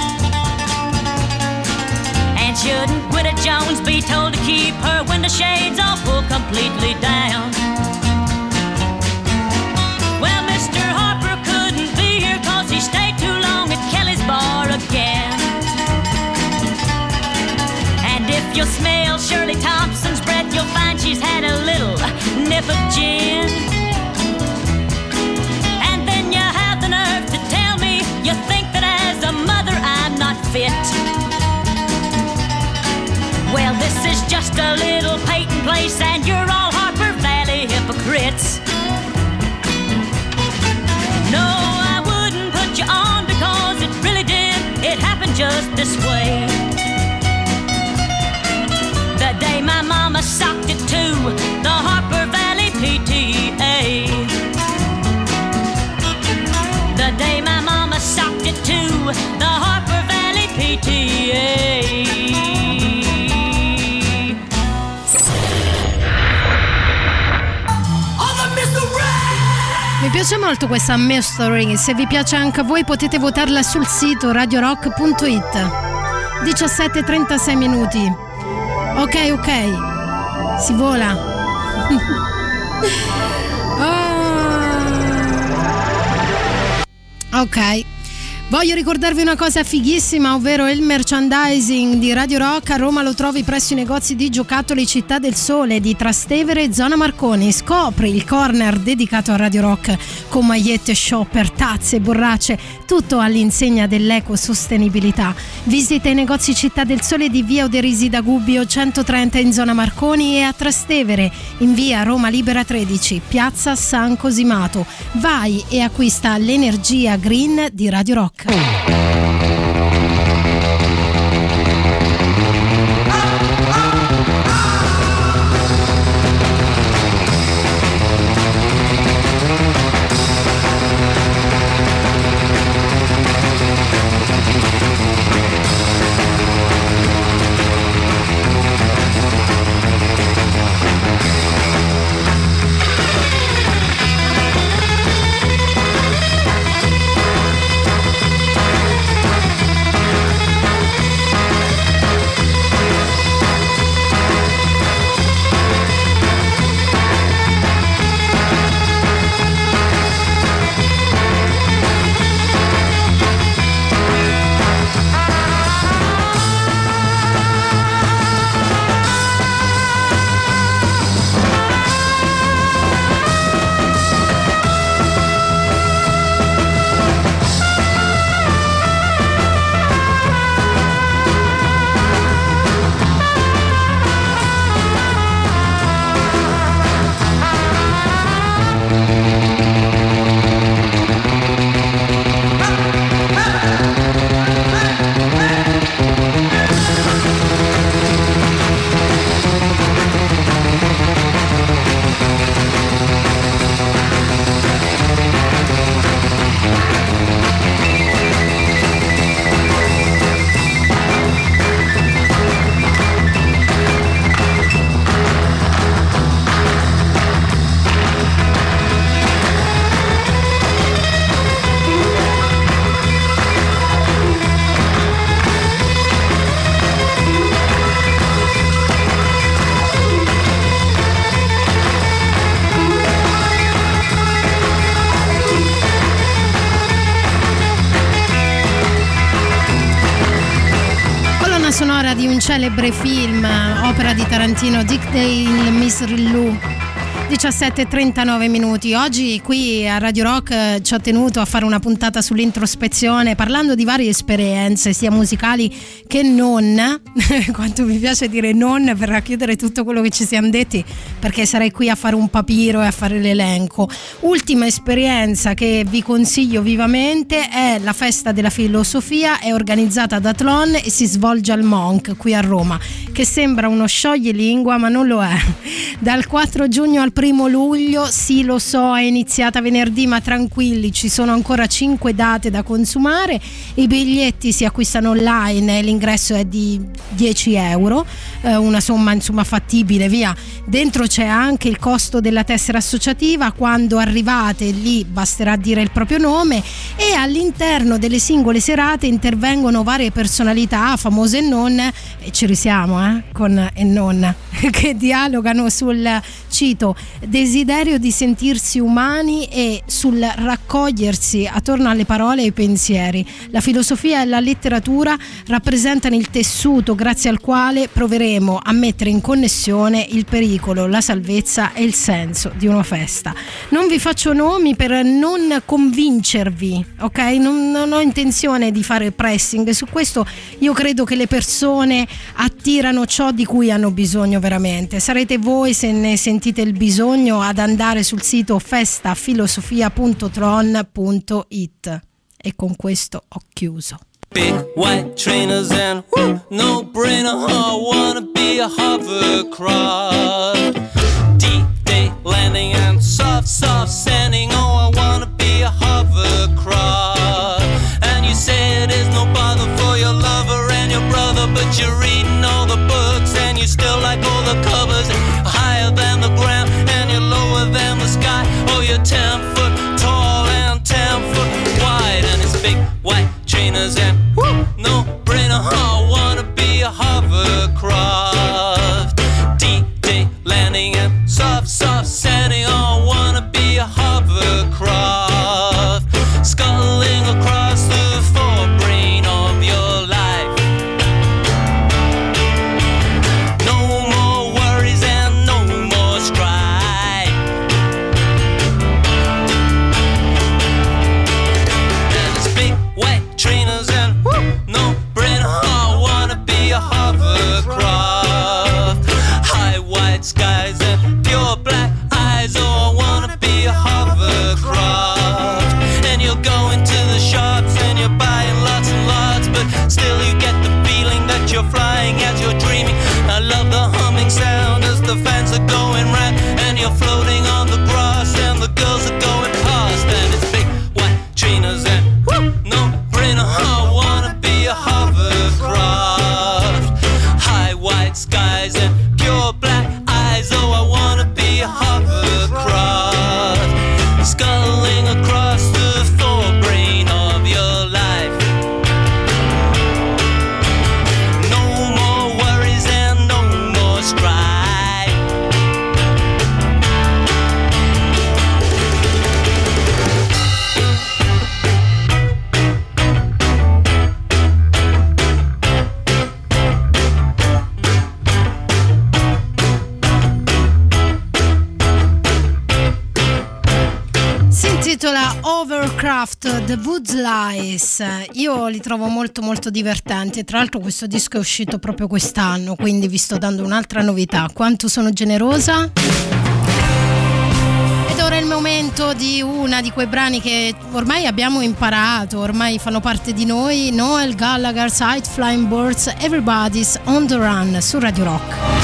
shouldn't Gwyneth Jones be told to keep her window shades all or completely down? Well, Mr. Harper couldn't be here cause he stayed too long at Kelly's bar again. And if you smell Shirley Thompson's breath, you'll find she's had a little nip of gin. A little Peyton place, and you're all Harper Valley hypocrites. No, I wouldn't put you on because it really did. It happened just this way. Piace molto questa mystery, se vi piace anche a voi potete votarla sul sito radiorock.it. 17:36 minuti. Ok, ok. Si vola. Ah. Ok. Voglio ricordarvi una cosa fighissima, ovvero il merchandising di Radio Rock. A Roma lo trovi presso i negozi di giocattoli Città del Sole di Trastevere e Zona Marconi. Scopri il corner dedicato a Radio Rock con magliette, shopper, tazze, borracce, tutto all'insegna dell'ecosostenibilità. Visita i negozi Città del Sole di via Oderisi da Gubbio 130 in Zona Marconi e a Trastevere in via Roma Libera 13, piazza San Cosimato. Vai e acquista l'energia green di Radio Rock. Welcome. Celebre film, opera di Tarantino, Dick Dale, Misery Lou. 17.39 minuti. Oggi qui a Radio Rock eh, ci ho tenuto a fare una puntata sull'introspezione parlando di varie esperienze, sia musicali che non. Quanto mi piace dire non per racchiudere tutto quello che ci siamo detti, perché sarei qui a fare un papiro e a fare l'elenco. Ultima esperienza che vi consiglio vivamente è la festa della filosofia, è organizzata da Tlon e si svolge al Monk qui a Roma, che sembra uno scioglilingua ma non lo è. Dal 4 giugno al 1 luglio, sì lo so, è iniziata venerdì ma tranquilli, ci sono ancora 5 date da consumare, i biglietti si acquistano online l'ingresso è di 10 euro, eh, una somma insomma fattibile, via. Dentro c'è anche il costo della tessera associativa, quando arrivate lì basterà dire il proprio nome e all'interno delle singole serate intervengono varie personalità, famose e non, e ci risiamo eh, con e non, che dialogano sul, cito, desiderio di sentirsi umani e sul raccogliersi attorno alle parole e ai pensieri. La filosofia e la letteratura rappresentano il tessuto grazie al quale proveremo a mettere in connessione il pericolo, la salvezza e il senso di una festa. Non vi faccio nomi per non convincervi, ok? Non, non ho intenzione di fare pressing su questo. Io credo che le persone attirano ciò di cui hanno bisogno veramente. Sarete voi se ne sentite il bisogno ad andare sul sito festafilosofia.tron.it. E con questo ho chiuso. Big white trainers and woo, no brainer. I wanna be a hovercraft. Deep day landing and soft, soft sanding. Oh, I wanna be a hovercraft. And you say it is no bother for your lover and your brother, but you're reading all the books and you still like all the covers. Oh, trovo molto molto divertenti. Tra l'altro questo disco è uscito proprio quest'anno, quindi vi sto dando un'altra novità. Quanto sono generosa? Ed ora è il momento di una di quei brani che ormai abbiamo imparato, ormai fanno parte di noi. Noel Gallagher, Sight Flying Birds, Everybody's on the Run su Radio Rock.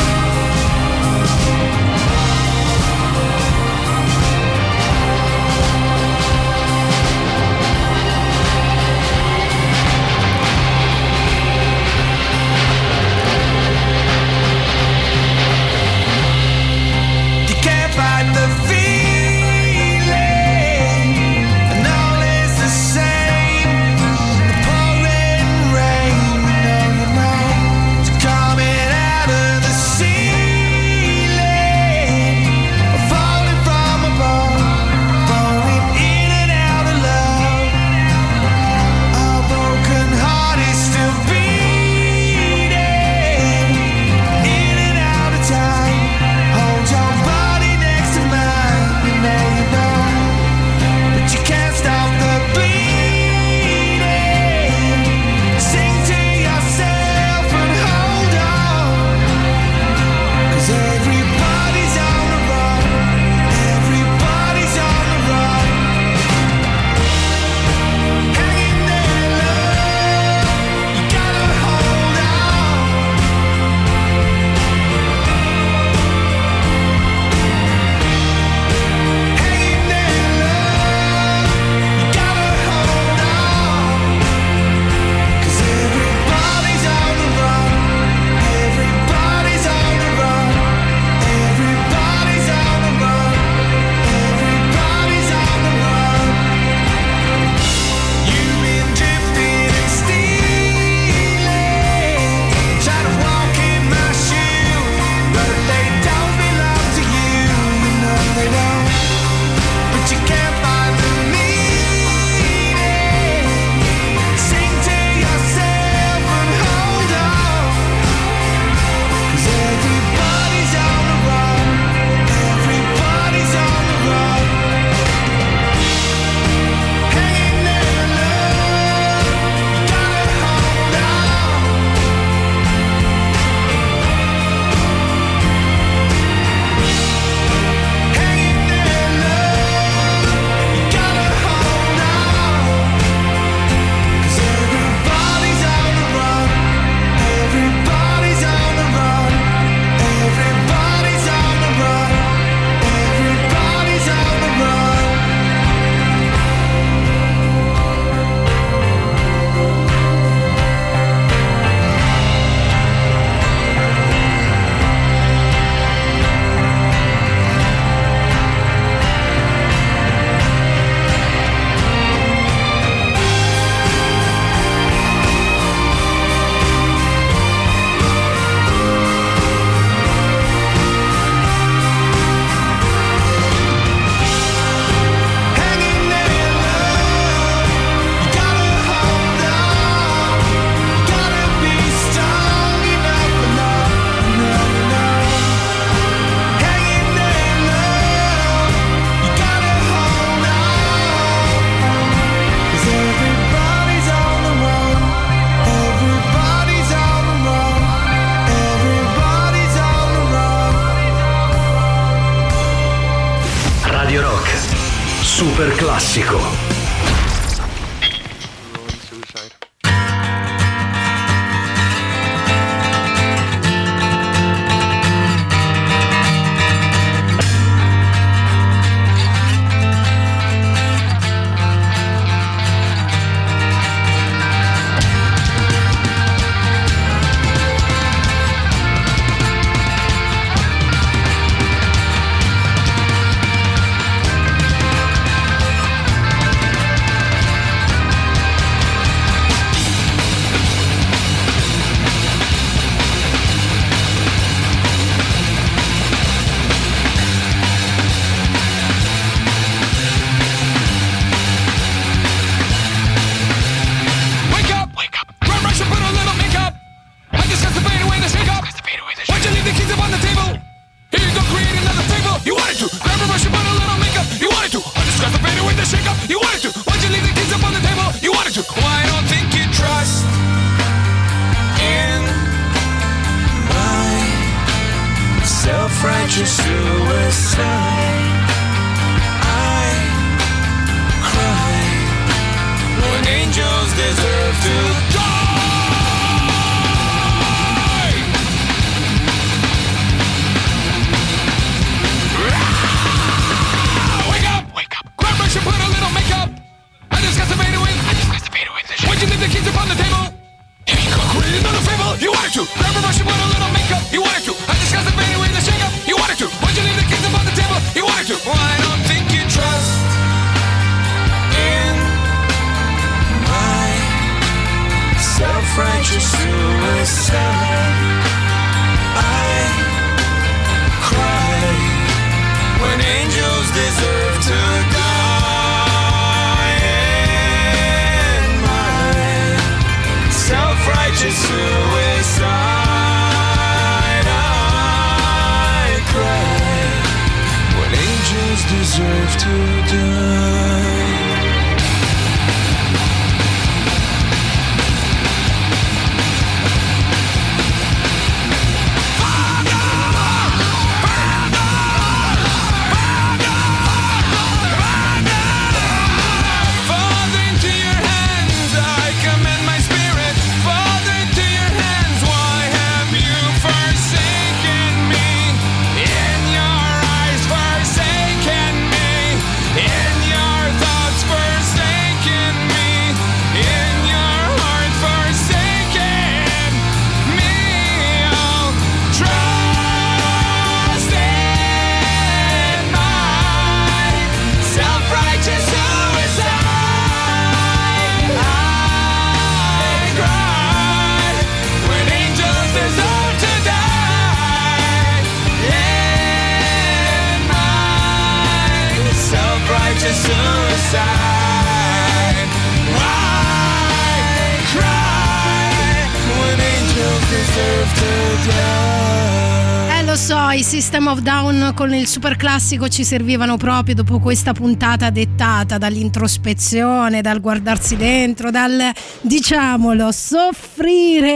of Down con il super classico ci servivano proprio dopo questa puntata dettata dall'introspezione, dal guardarsi dentro, dal diciamolo soffrire,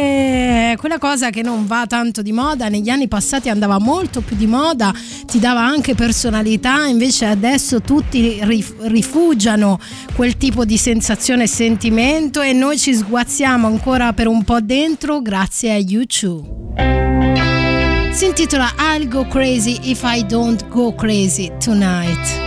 quella cosa che non va tanto di moda, negli anni passati andava molto più di moda, ti dava anche personalità, invece adesso tutti rifugiano quel tipo di sensazione e sentimento e noi ci sguazziamo ancora per un po' dentro grazie a YouTube. Si intitola I'll Go Crazy If I Don't Go Crazy Tonight.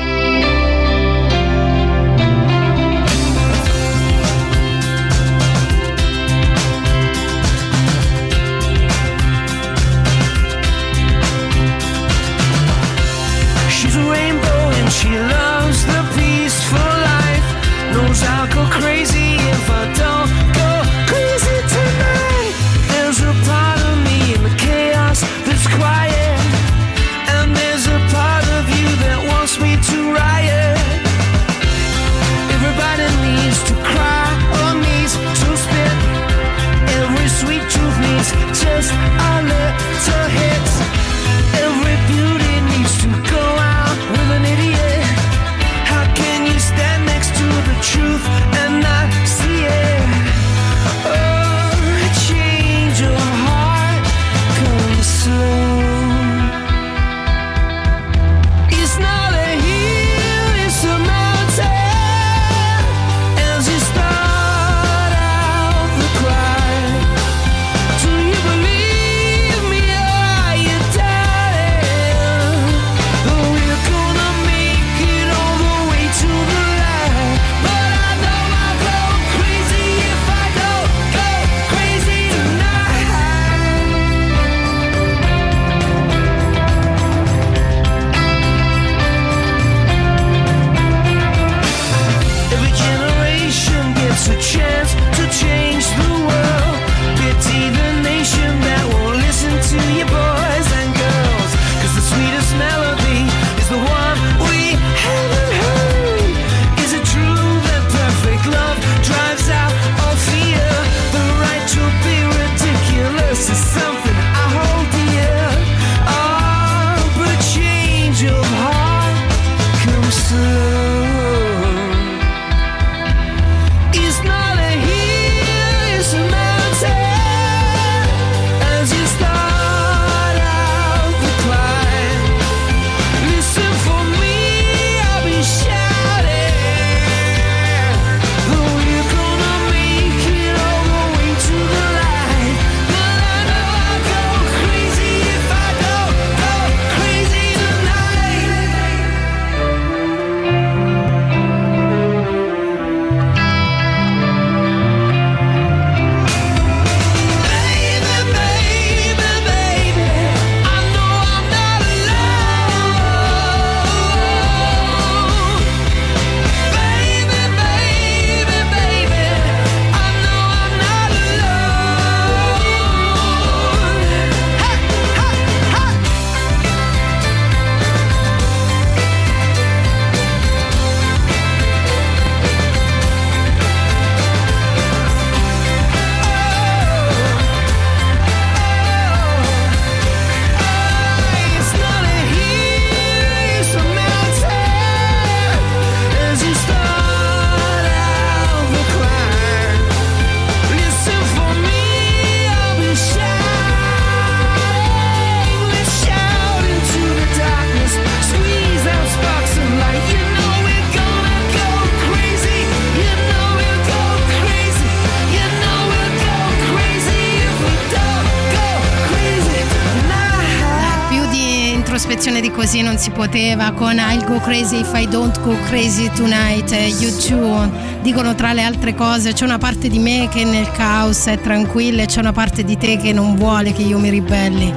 Poteva con I'll go crazy if I don't go crazy tonight, eh, you too. Dicono tra le altre cose, c'è una parte di me che nel caos è tranquilla e c'è una parte di te che non vuole che io mi ribelli.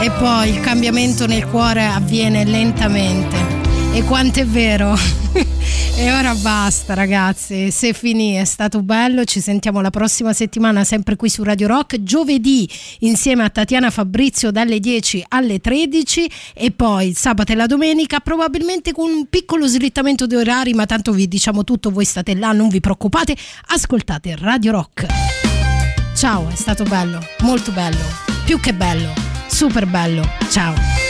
E poi il cambiamento nel cuore avviene lentamente. E quanto è vero? e ora basta ragazzi, se finì è stato bello, ci sentiamo la prossima settimana sempre qui su Radio Rock, giovedì insieme a Tatiana Fabrizio dalle 10 alle 13 e poi sabato e la domenica probabilmente con un piccolo slittamento di orari, ma tanto vi diciamo tutto, voi state là, non vi preoccupate, ascoltate Radio Rock. Ciao, è stato bello, molto bello, più che bello, super bello, ciao.